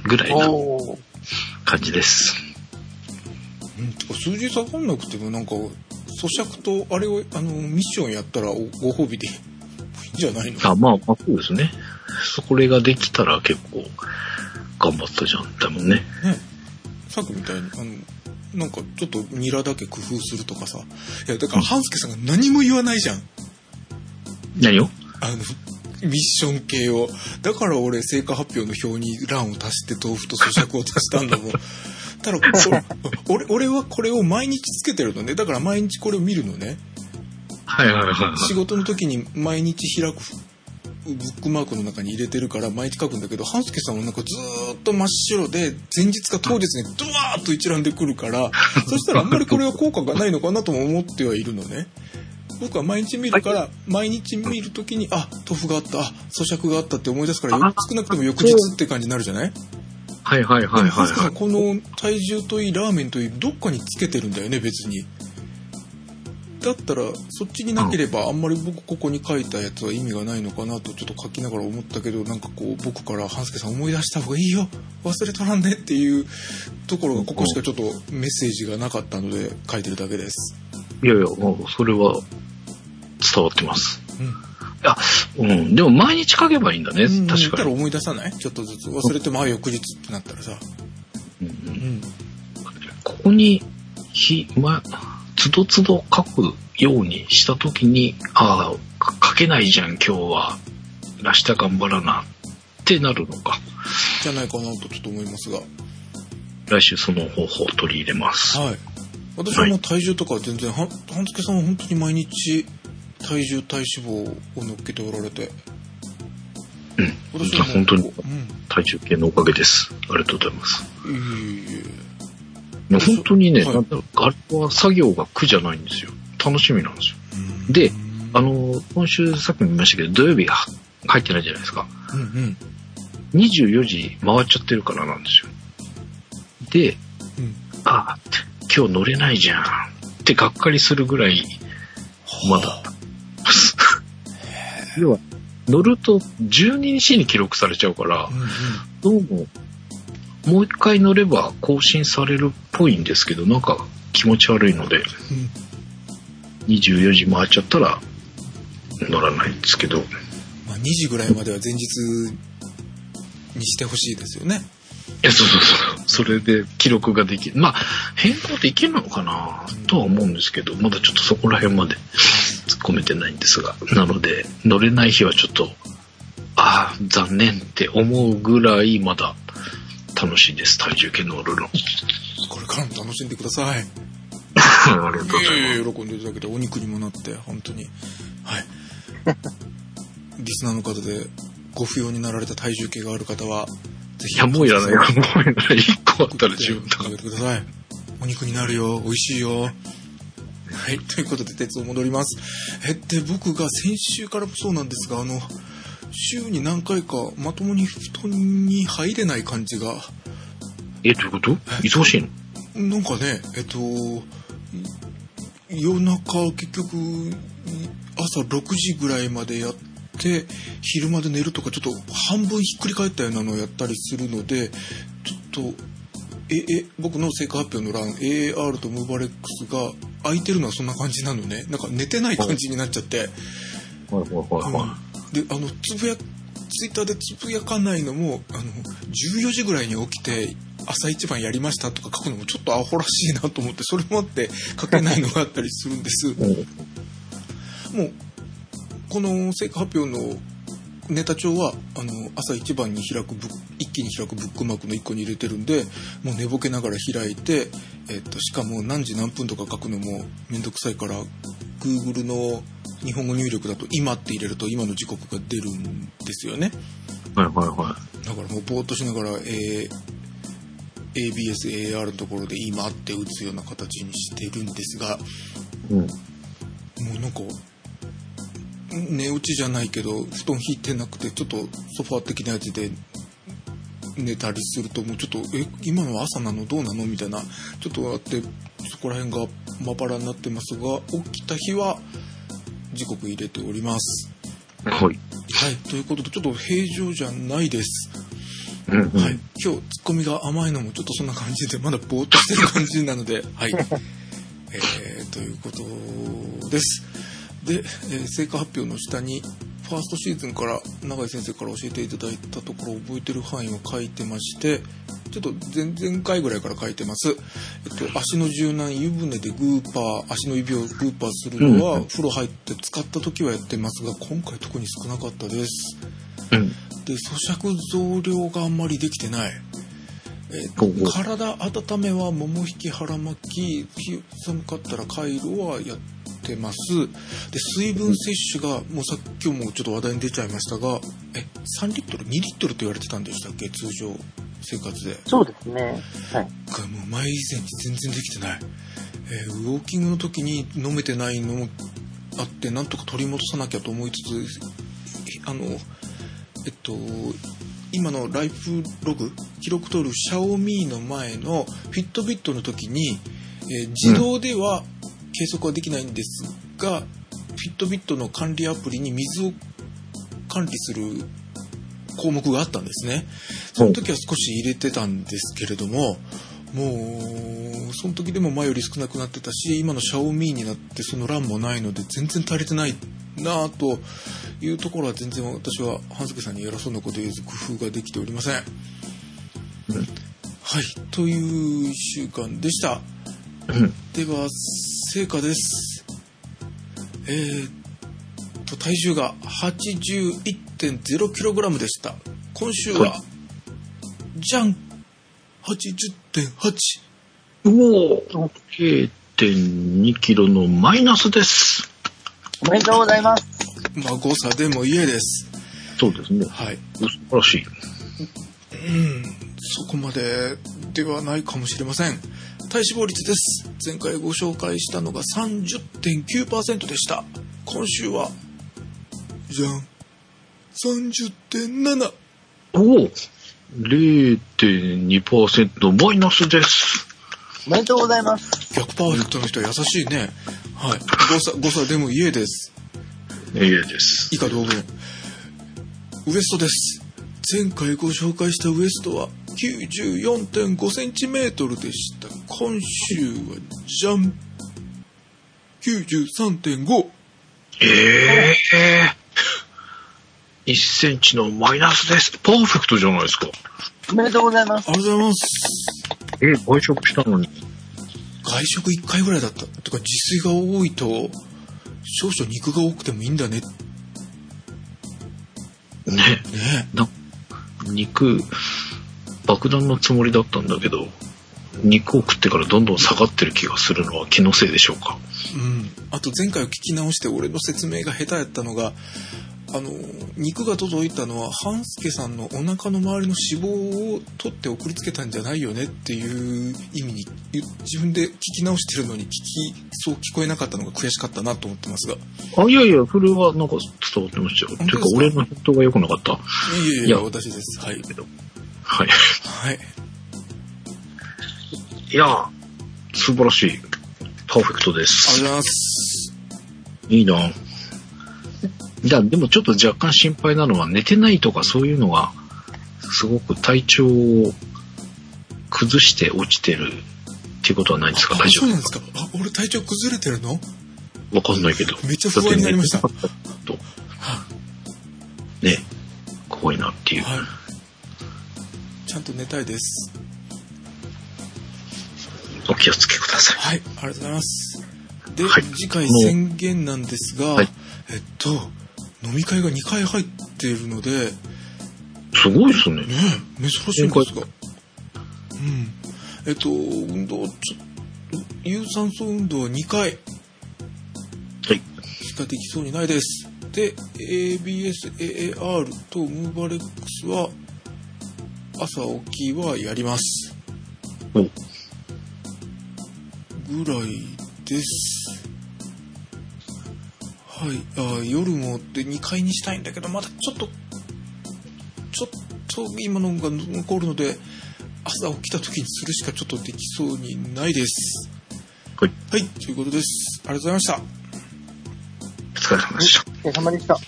ぐらいな。感じです。うん、数字下がんなくてもなんか、咀嚼とあれを、あの、ミッションやったらおご褒美で (laughs) いいんじゃないの？あ、まあ、まあ、そうですね。そこれができたら結構、頑張ったじゃん。だもんね。ね。さっきみたいに、あの、なんかちょっとニラだけ工夫するとかさ。いや、だから、半助さんが何も言わないじゃん。何を？あの、ミッション系を。だから俺、成果発表の表に欄を足して豆腐と咀嚼を足したんだもん。た (laughs) だ、こ (laughs) 俺、俺はこれを毎日つけてるのね。だから毎日これを見るのね。はいはいはいはい。仕事の時に毎日開くブックマークの中に入れてるから毎日書くんだけど、半助さんはなんかずーっと真っ白で、前日か当日にドワーッと一覧で来るから、そしたらあんまりこれは効果がないのかなとも思ってはいるのね。僕は毎日見るから、毎日見るときに、あ、豆腐があった、あ、咀嚼があったって思い出すから、よ少なくとも翌日って感じになるじゃない？はいはいはいはいはこの体重といいラーメンといいどっかにつけてるんだよね別に。だったらそっちになければあんまり僕ここに書いたやつは意味がないのかなとちょっと書きながら思ったけどなんかこう僕から半助さん思い出した方がいいよ。忘れとらんねっていうところがここしかちょっとメッセージがなかったので書いてるだけです。い。いやいや、もうそれは伝わってます。うんいや、うん。でも毎日書けばいいんだね。うん確かに。言ったら思い出さない？ちょっとずつ忘れてもあ翌日ってなったらさうんううんんここに、ひ、ま、つどつど書くようにしたときに、ああ、か書けないじゃん、今日は。明日頑張らな。ってなるのか。じゃないかなとちょっと思いますが来週その方法を取り入れます。はい。私はもう体重とかは全然、は半助さんは本当に毎日体重体脂肪を乗っけておられて。うん。私は本当に。体重計のおかげです。ありがとうございます。いえ本当にね、はいなんだろうあれは作業が苦じゃないんですよ。楽しみなんですよ。えで、あ、の、今週さっきも言いましたけど、土曜日が入ってないじゃないですか。うんうん。24時回っちゃってるからなんですよ。で、うんあ、今日乗れないじゃんってがっかりするぐらい、まだ。要は、乗ると12日に記録されちゃうからう、んうん。どうも、もう一回乗れば更新されるっぽいんですけど、なんか気持ち悪いので、24時回っちゃったら乗らないんですけど、まあ2時ぐらいまでは前日にしてほしいですよね。いや、そうそうそう。それで記録ができる。まあ、変更できるのかなとは思うんですけど、まだちょっとそこら辺まで突っ込めてないんですが。なので、乗れない日はちょっと、ああ、残念って思うぐらいまだ楽しいです。体重計乗るの。これからも楽しんでください。ありがとうございいえいえ喜んでいただけてお肉にもなって本当にはいリスナーの方でご不要になられた体重計がある方はぜひいや、もういらないよ。もういらない。1個あったら十分だ食べてくださいお肉になるよ美味しいよはい、ということで、鉄を戻ります。え、で、僕が先週からもそうなんですが、あの、週に何回かまともに布団に入れない感じが、え、どういうこと？忙しいの？なんかね、えっと、夜中結局朝6時ぐらいまでやって昼まで寝るとかちょっと半分ひっくり返ったようなのをやったりするのでちょっとええ僕の成果発表の欄 AAR とムーバレックスが空いてるのはそんな感じなのね。なんか寝てない感じになっちゃって、はいはいはいはであのつぶやツイッターでつぶやかないのもあの14時ぐらいに起きて朝一番やりましたとか書くのもちょっとアホらしいなと思ってそれもあって書けないのがあったりするんです。い。(laughs) うん。もうこの成果発表のネタ帳はあの朝一番に開く一気に開くブックマークの1個に入れてるんでもう寝ぼけながら開いて、えっと、しかも何時何分とか書くのもめんどくさいから Google の日本語入力だと「今」って入れると今の時刻が出るんですよねはいはいはだからもうぼーっとしながら、えー ABSAR のところで「今」って打つような形にしてるんですがい。うん。もうなんか寝落ちじゃないけど布団引いてなくてちょっとソファー的なやつで寝たりするともうちょっと「え今のは朝なのどうなの?」みたいなちょっとあってそこら辺がまばらになってますが起きた日は時刻入れております。はい。はいということでちょっと平常じゃないです。うんうん。はい、今日ツッコミが甘いのもちょっとそんな感じでまだぼーっとしてる感じなのではい、(laughs) えー、ということですで、えー成果発表の下にファーストシーズンから永井先生から教えていただいたところ覚えてる範囲を書いてましてちょっと前々回ぐらいから書いてます、えっと、足の柔軟湯船でグーパー足の指をグーパーするのは、うん風呂入って使った時はやってますが今回特に少なかったです。うん。で咀嚼増量があんまりできてない、えー体温めはもも引き腹巻きひ寒かったら回路はやってます。で水分摂取がもうさっきもちょっと話題に出ちゃいましたがえ3リットル？2リットルと言われてたんでしたっけ？通常生活で。そうですね。はい。がもう前以前に全然できてない、えーウォーキングの時に飲めてないのもあってなんとか取り戻さなきゃと思いつつあのえっと今のライフログ？記録取るシャオミーの前のフィットビットの時に、えー自動では計測はできないんですが、フィットビットの管理アプリに水を管理する項目があったんですね。その時は少し入れてたんですけれども、もう、その時でも前より少なくなってたし、今のシャオミーになってその欄もないので全然足りてないなぁというところは全然私は半助さんに偉そうなこと言えず工夫ができておりません。はい、という1週間でした。うん。では、成果です。えーっと、体重が 81.0kg でした。今週は、はじゃん !80.8! おお !0.2 キロのマイナスです。おめでとうございます。まあ、誤差でも家です。そうですね。はい。素晴らしい。うん、そこまでではないかもしれません。体脂肪率です。前回ご紹介したのが30.9%でした。今週は、じゃん !30.7! おお !0.2% マイナスです。おめでとうございます。逆パーフェクトの人は優しいね。はい。誤差、誤差でも家です。いいです。以下同文。ウエストです。前回ご紹介したウエストは94.5センチメートルでした。今週は、じゃん !93.5! ええー。1センチのマイナスです。パーフェクトじゃないですか。おめでとうございます。ありがとうございます。えー、外食したのに。外食1回ぐらいだった。とか、自炊が多いと、少々肉が多くてもいいんだね。ね。ねな、肉、爆弾のつもりだったんだけど、肉を食ってからどんどん下がってる気がするのは気のせいでしょうか？うん。あと前回を聞き直して俺の説明が下手やったのが、あの、肉が届いたのは、半助さんのお腹の周りの脂肪を取って送りつけたんじゃないよねっていう意味に、自分で聞き直してるのに聞き、そう聞こえなかったのが悔しかったなと思ってますが。あ、いやいや、それはなんか伝わってましたよ。ていうか、俺のヘッドが良くなかった。いやいやいや、私です。はい。はい。はい。いや、素晴らしい。パーフェクトでありす。がとうございます。いいな。じゃあ、でもちょっと若干心配なのは、寝てないとかそういうのが、すごく体調を崩して落ちてるっていうことはないんですか？あ大丈そうなんですか？あ、俺体調崩れてるの？夫わかんないけど。めっちゃ不安になりました (laughs) と。ね、怖いなっていう。はい。ちゃんと寝たいです。お気をつけください。はい、ありがとうございます。で、はい次回宣言なんですが、はいえっと、飲み会が2回入っているので、すごいですね。ねえ、珍しいんですが。うん。えっと、運動、ちょ有酸素運動は2回はい。しかできそうにないです。で、ABS、AAR とムーバレックスは、朝起きはやります。おぐらいです。はい。あ夜もで2回にしたいんだけど、まだちょっと、ちょっと今のが残るので、朝起きた時にするしかちょっとできそうにないです。はい。はい、ということです。ありがとうございました。お疲れ様でした。お疲れ様でした。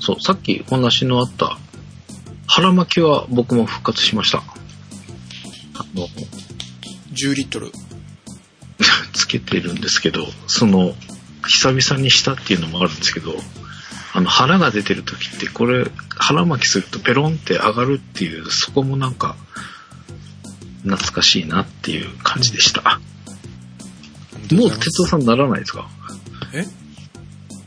そう、さっきお話のあった、腹巻きは僕も復活しました。あの、10リットル。(laughs) つけてるんですけど、その、久々にしたっていうのもあるんですけど、あの、腹が出てる時って、これ、腹巻きするとペロンって上がるっていう、そこもなんか、懐かしいなっていう感じでした。もう、哲夫さんならないですか？え？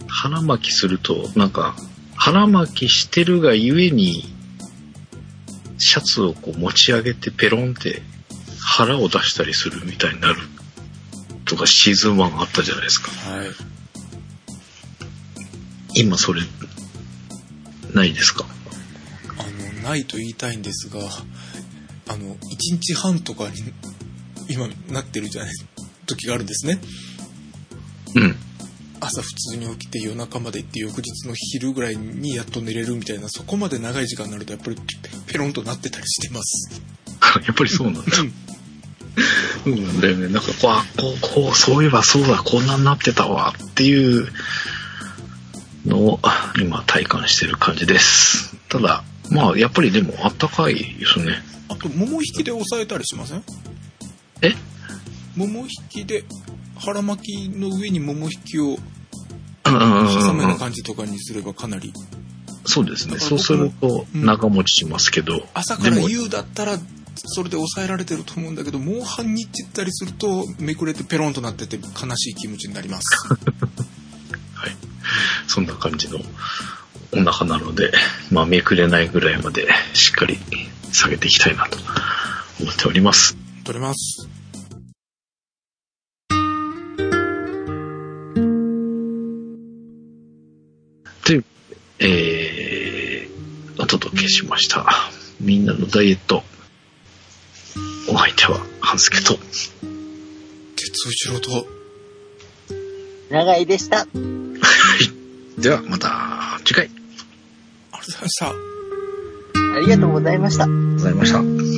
腹巻きすると、なんか、腹巻きしてるがゆえに、シャツをこう持ち上げてペロンって腹を出したりするみたいになるとかシーズン1あったじゃないですか。はい。今それ、ないですか？あの、ないと言いたいんですが、あの、1日半とかに、今なってるじゃない、時があるんですね。うん。朝普通に起きて夜中まで行って翌日の昼ぐらいにやっと寝れるみたいな、そこまで長い時間になるとやっぱりペペロンとなってたりしてます。(laughs) やっぱりそうなんだ。うん、だよね。なんかこう、あこう、こう、そういえばそうだ、こんなになってたわっていうのを今体感してる感じです。ただ、まあ、やっぱりでもあったかいですね。あと、桃引きで押さえたりしません？え？桃引きで、腹巻きの上に桃引きを挟むよううなん感じとかにすればかなり。そうですね。そうするとうん長持ちしますけど。朝から夕だったら、それで抑えられてると思うんだけど、もう半日行ったりすると、めくれてペロンとなってて悲しい気持ちになります。(laughs) はい。そんな感じのお腹なので、まあ、めくれないぐらいまでしっかり下げていきたいなと思っております。取れます。で、えー、お届けしました。みんなのダイエット。お相手は、半助と。鉄尾一郎と、長井でした。では、また次回。ありがとうございました。ありがとうございました。ございました。